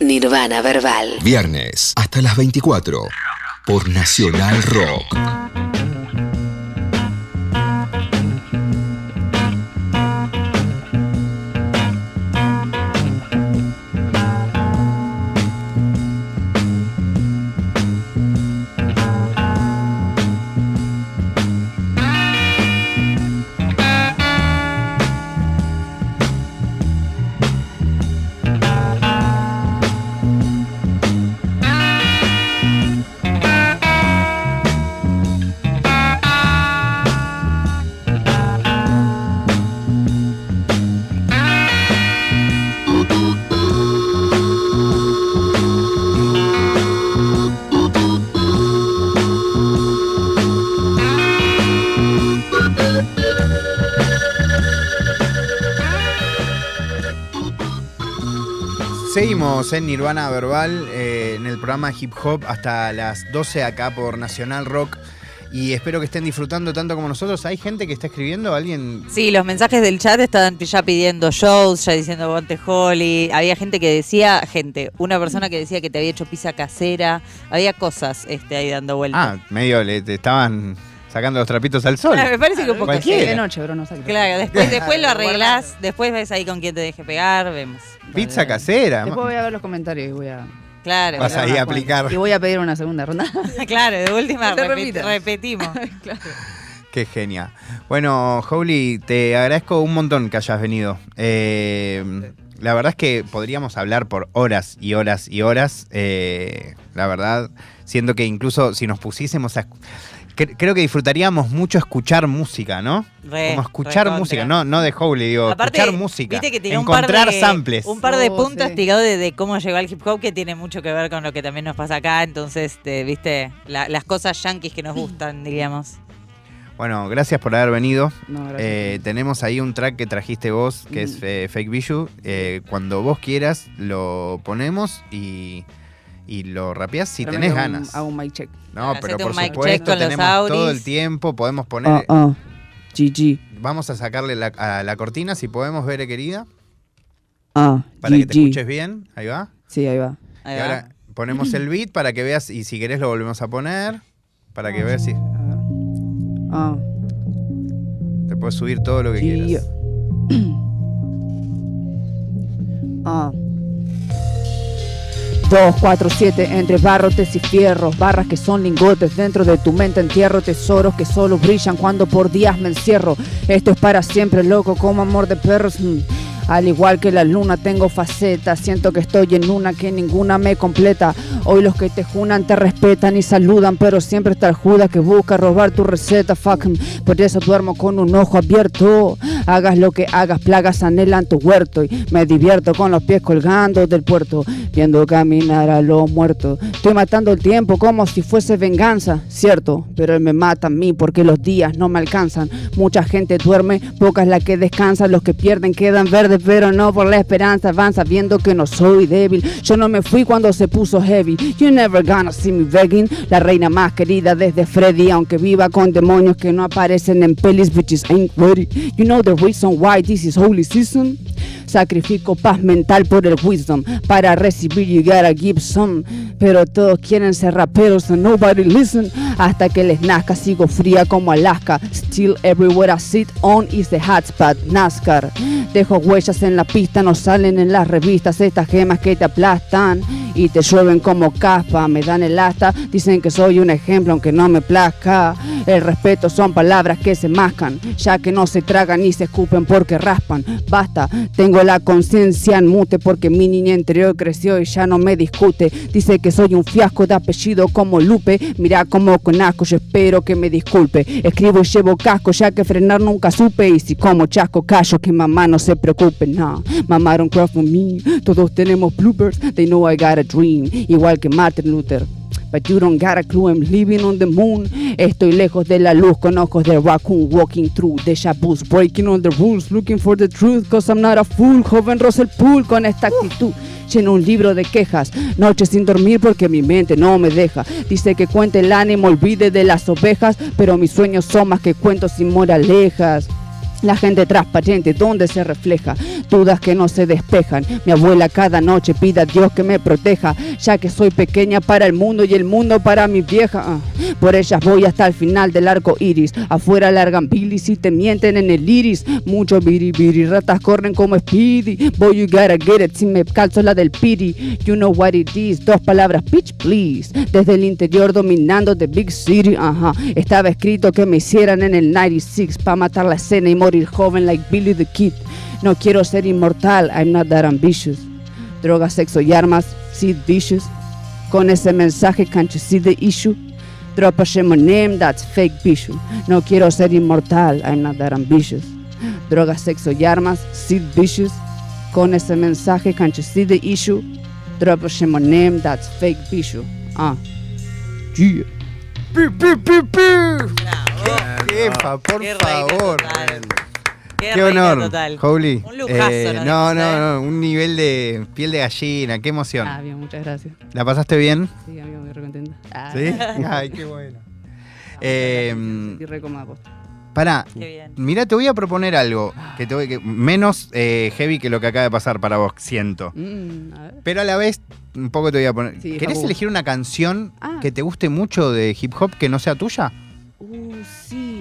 Nirvana Verbal. Viernes hasta las 24 por Nacional Rock. En Nirvana Verbal, eh, en el programa Hip Hop hasta las 12 acá por Nacional Rock. Y espero que estén disfrutando tanto como nosotros. ¿Hay gente que está escribiendo? ¿Alguien? Sí, los mensajes del chat estaban ya pidiendo shows, ya diciendo Bonte Holly. Había gente que decía, gente, una persona que decía que te había hecho pizza casera. Había cosas este, ahí dando vueltas. Ah, medio le te estaban sacando los trapitos al sol. Claro, me parece que un poco Cualquiera. De noche, bro, no sé. Claro, después, después lo arreglás, después ves ahí con quién te deje pegar, vemos. Pizza casera. Después voy a ver los comentarios y voy a. Claro, Vas ahí a aplicar. Y voy a pedir una segunda ronda. (laughs) claro, de última Te repet- repetimos. (laughs) Qué genia. Bueno, Howley, te agradezco un montón que hayas venido. Eh, la verdad es que podríamos hablar por horas y horas y horas. eh, la verdad, siendo que incluso si nos pusiésemos a... cre- Creo que disfrutaríamos mucho escuchar música, ¿no? Re, Como escuchar música, no, no de Howley, digo, Aparte, escuchar música. Viste que tiró un par encontrar de, samples. Un par de Oh, puntos sí. de, de cómo llegó al hip hop que tiene mucho que ver con lo que también nos pasa acá. Entonces, te- viste, La- las cosas yankees que nos gustan, diríamos. Bueno, gracias por haber venido. No. Eh, tenemos ahí un track que trajiste vos, que es Mm. eh, Fake Bijou. Eh, cuando vos quieras, lo ponemos y, y lo rapeás si tenés hago un- ganas. Hago un mic check. No, Hacete pero por un mic check supuesto tenemos todo el tiempo, podemos poner... Ah, ah. GG. Vamos a sacarle la, a la cortina, si podemos ver, querida, Ah, para que te GG. escuches bien. Ahí va. Sí, ahí va. Ahí y va. ahora ponemos el beat para que veas, y si querés lo volvemos a poner, para que veas si A ver. Ah, te puedes subir todo lo que Sí. quieras. (clears throat) ah. 2, 4, 7, entre barrotes y fierros, barras que son lingotes, dentro de tu mente entierro tesoros que solo brillan cuando por días me encierro. Esto es para siempre, loco, como amor de perros. mm. Al igual que la luna tengo facetas, siento que estoy en una que ninguna me completa. Hoy los que te junan te respetan y saludan, pero siempre está el Judas que busca robar tu receta. Fuck. Por eso duermo con un ojo abierto. Hagas lo que hagas, plagas anhelan tu huerto y me divierto con los pies colgando del puerto, viendo caminar a los muertos. Estoy matando el tiempo como si fuese venganza, cierto, pero él me mata a mí porque los días no me alcanzan. Mucha gente duerme, poca es la que descansa, los que pierden quedan verdes, pero no por la esperanza, van sabiendo que no soy débil. Yo no me fui cuando se puso heavy. You never gonna see me begging. La reina más querida desde Freddy, aunque viva con demonios que no aparecen en pelis, bitches ain't ready. You know the reason why this is holy season? Sacrifico paz mental por el wisdom. Para recibir gotta give some. Pero todos quieren ser raperos and nobody listen. Hasta que les nazca sigo fría como Alaska. Still everywhere I sit on is the hotspot NASCAR. Dejo huellas en la pista, no salen en las revistas. Estas gemas que te aplastan y te llueven como caspa. Me dan el asta, dicen que soy un ejemplo aunque no me plazca. El respeto son palabras que se mascan, ya que no se tragan ni se escupen porque raspan. Basta, tengo la conciencia en mute porque mi niña interior creció y ya no me discute. Dice que soy un fiasco de apellido como Lupe. Mira como con asco, yo espero que me disculpe. Escribo y llevo casco, ya que frenar nunca supe. Y si como chasco callo, que mamá no se preocupe. No, mamá don't cry for me. Todos tenemos bloopers, they know I got a dream. Igual que Martin Luther. But you don't got a clue, I'm living on the moon. Estoy lejos de la luz con ojos de raccoon walking through deja vus, breaking all the rules, looking for the truth, cause I'm not a fool. Joven Russell Pool con esta actitud. Lleno un libro de quejas, noches sin dormir porque mi mente no me deja. Dice que cuente el ánimo, olvide de las ovejas, pero mis sueños son más que cuentos sin moralejas. La gente transparente, donde se refleja, dudas que no se despejan. Mi abuela cada noche pide a Dios que me proteja, ya que soy pequeña para el mundo y el mundo para mi vieja. Por ellas voy hasta el final del arco iris. Afuera largan bilis y te mienten en el iris. Muchos biribiri, ratas corren como Speedy. Boy, you gotta get it, si me calzo la del piri. You know what it is, dos palabras, bitch, please. Desde el interior dominando the big city. Estaba escrito que me hicieran en el 96 para matar la escena y morir joven like Billy the Kid. No quiero ser inmortal, I'm not that ambitious. Droga, sexo y armas, seed vicious. Con ese mensaje, can't you see the issue? Drop a shame on name, that's fake vicious. No quiero ser inmortal, I'm not that ambitious. Droga, sexo y armas, seed vicious. Con ese mensaje, can't you see the issue? Drop a shame on name, that's fake vicious. Ah. Yeah. ¡Pi, pi, pi, pi! ¡Qué jefa, por Qué reina favor! Qué, honor, total. Holy. Un lujazo, Eh, no, no, ¿eh? no, un nivel de piel de gallina, qué emoción. Ah, bien, muchas gracias. ¿La pasaste bien? Sí, amigo, muy recontenta. Ah, ¿Sí? Ay, (laughs) qué bueno. muchas Eh, posta. Pará, mira, te voy a proponer algo que te voy- que- menos eh, heavy que lo que acaba de pasar para vos, siento. Mm, a ver. Pero a la vez, un poco te voy a poner. Sí, ¿Querés Jabu. elegir una canción Ah. que te guste mucho de hip hop que no sea tuya?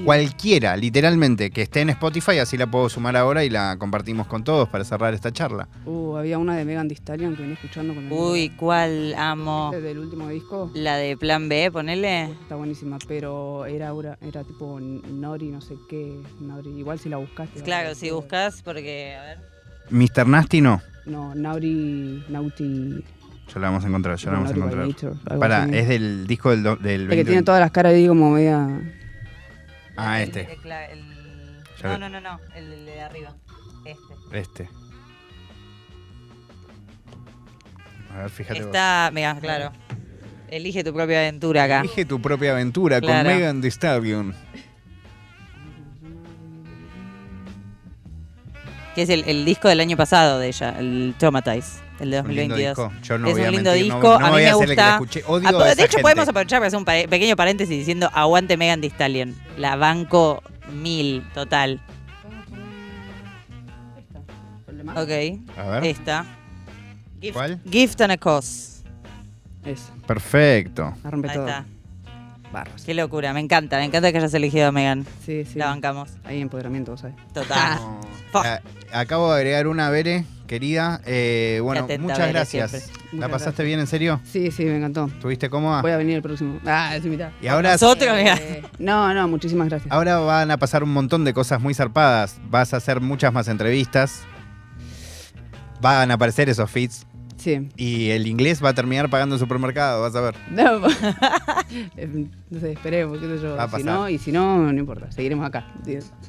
Cualquiera, literalmente, que esté en Spotify, así la puedo sumar ahora y la compartimos con todos para cerrar esta charla. Uh, había una de Megan Thee Stallion que venía escuchando con el Uy, ¿cuál amo? del último disco. La de Plan B, ponele. Está buenísima, pero era, era, era tipo Nori, no sé qué. Nori. Igual si la buscaste. Claro, ver si buscas, porque, a ver. Mr. Nasty no. No, Nauri. Nauti. Ya la vamos a encontrar, ya la vamos a encontrar. Pará, así. es del disco del, do- del El que 20. tiene todas las caras ahí como media. Ah, El- este. el el- No, no, no, no. El de arriba. Este. Este. A ver, fíjate vos. Está, mira, claro. Elige tu propia aventura acá. Elige tu propia aventura Claro. con Megan Thee Stallion. Que es el, el disco del año pasado de ella, el Traumatize, el de Un lindo 2022. disco. Yo no es voy un a lindo mentir, disco, no a mí me gusta. Odio Ah, a de hecho, podemos aprovechar para hacer un pequeño paréntesis diciendo aguante Megan Thee Stallion. La banco mil, total. Ok, A ver. esta. Gift, ¿Cuál? Gift and a Cause. Eso. Perfecto. La rompe Ahí todo. está. Barras. Qué locura, me encanta, me encanta que hayas elegido a Megan. Sí, sí. La bancamos. Hay empoderamiento, ¿sabes? Total. (laughs) No. Fuck. Acabo de agregar una, Bere, querida. Eh, bueno, atenta, muchas Bere, gracias. siempre. ¿La Muchas pasaste gracias. bien, en serio? Sí, sí, me encantó. ¿Estuviste cómoda? Voy a venir el próximo. Ah, es mitad. Y ahora, Nosotros. Eh, no, no, muchísimas gracias. ahora van a pasar un montón de cosas muy zarpadas. Vas a hacer muchas más entrevistas. Van a aparecer esos feeds. Sí. Y el inglés va a terminar pagando el supermercado, vas a ver. No, (laughs) eh, no sé, esperemos, qué sé yo. Va a Si pasar. no, y si no, no importa, seguiremos acá.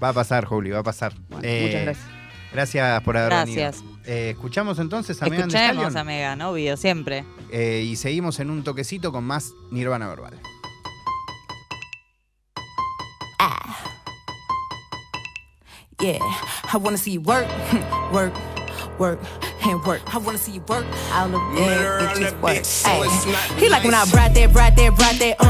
Va a pasar, Juli, va a pasar. Bueno, Eh, muchas gracias. Gracias por haber Gracias. venido. Eh, escuchamos entonces a Megan Escuchemos a Megan, obvio, siempre. Eh, y seguimos en un toquecito con más Nirvana Verbal. Yeah, I wanna see you work, (laughs) work, work, and work. I wanna see you work. All the bad bitches work. Ay. He like when I brought that, brought that, brought that, uh.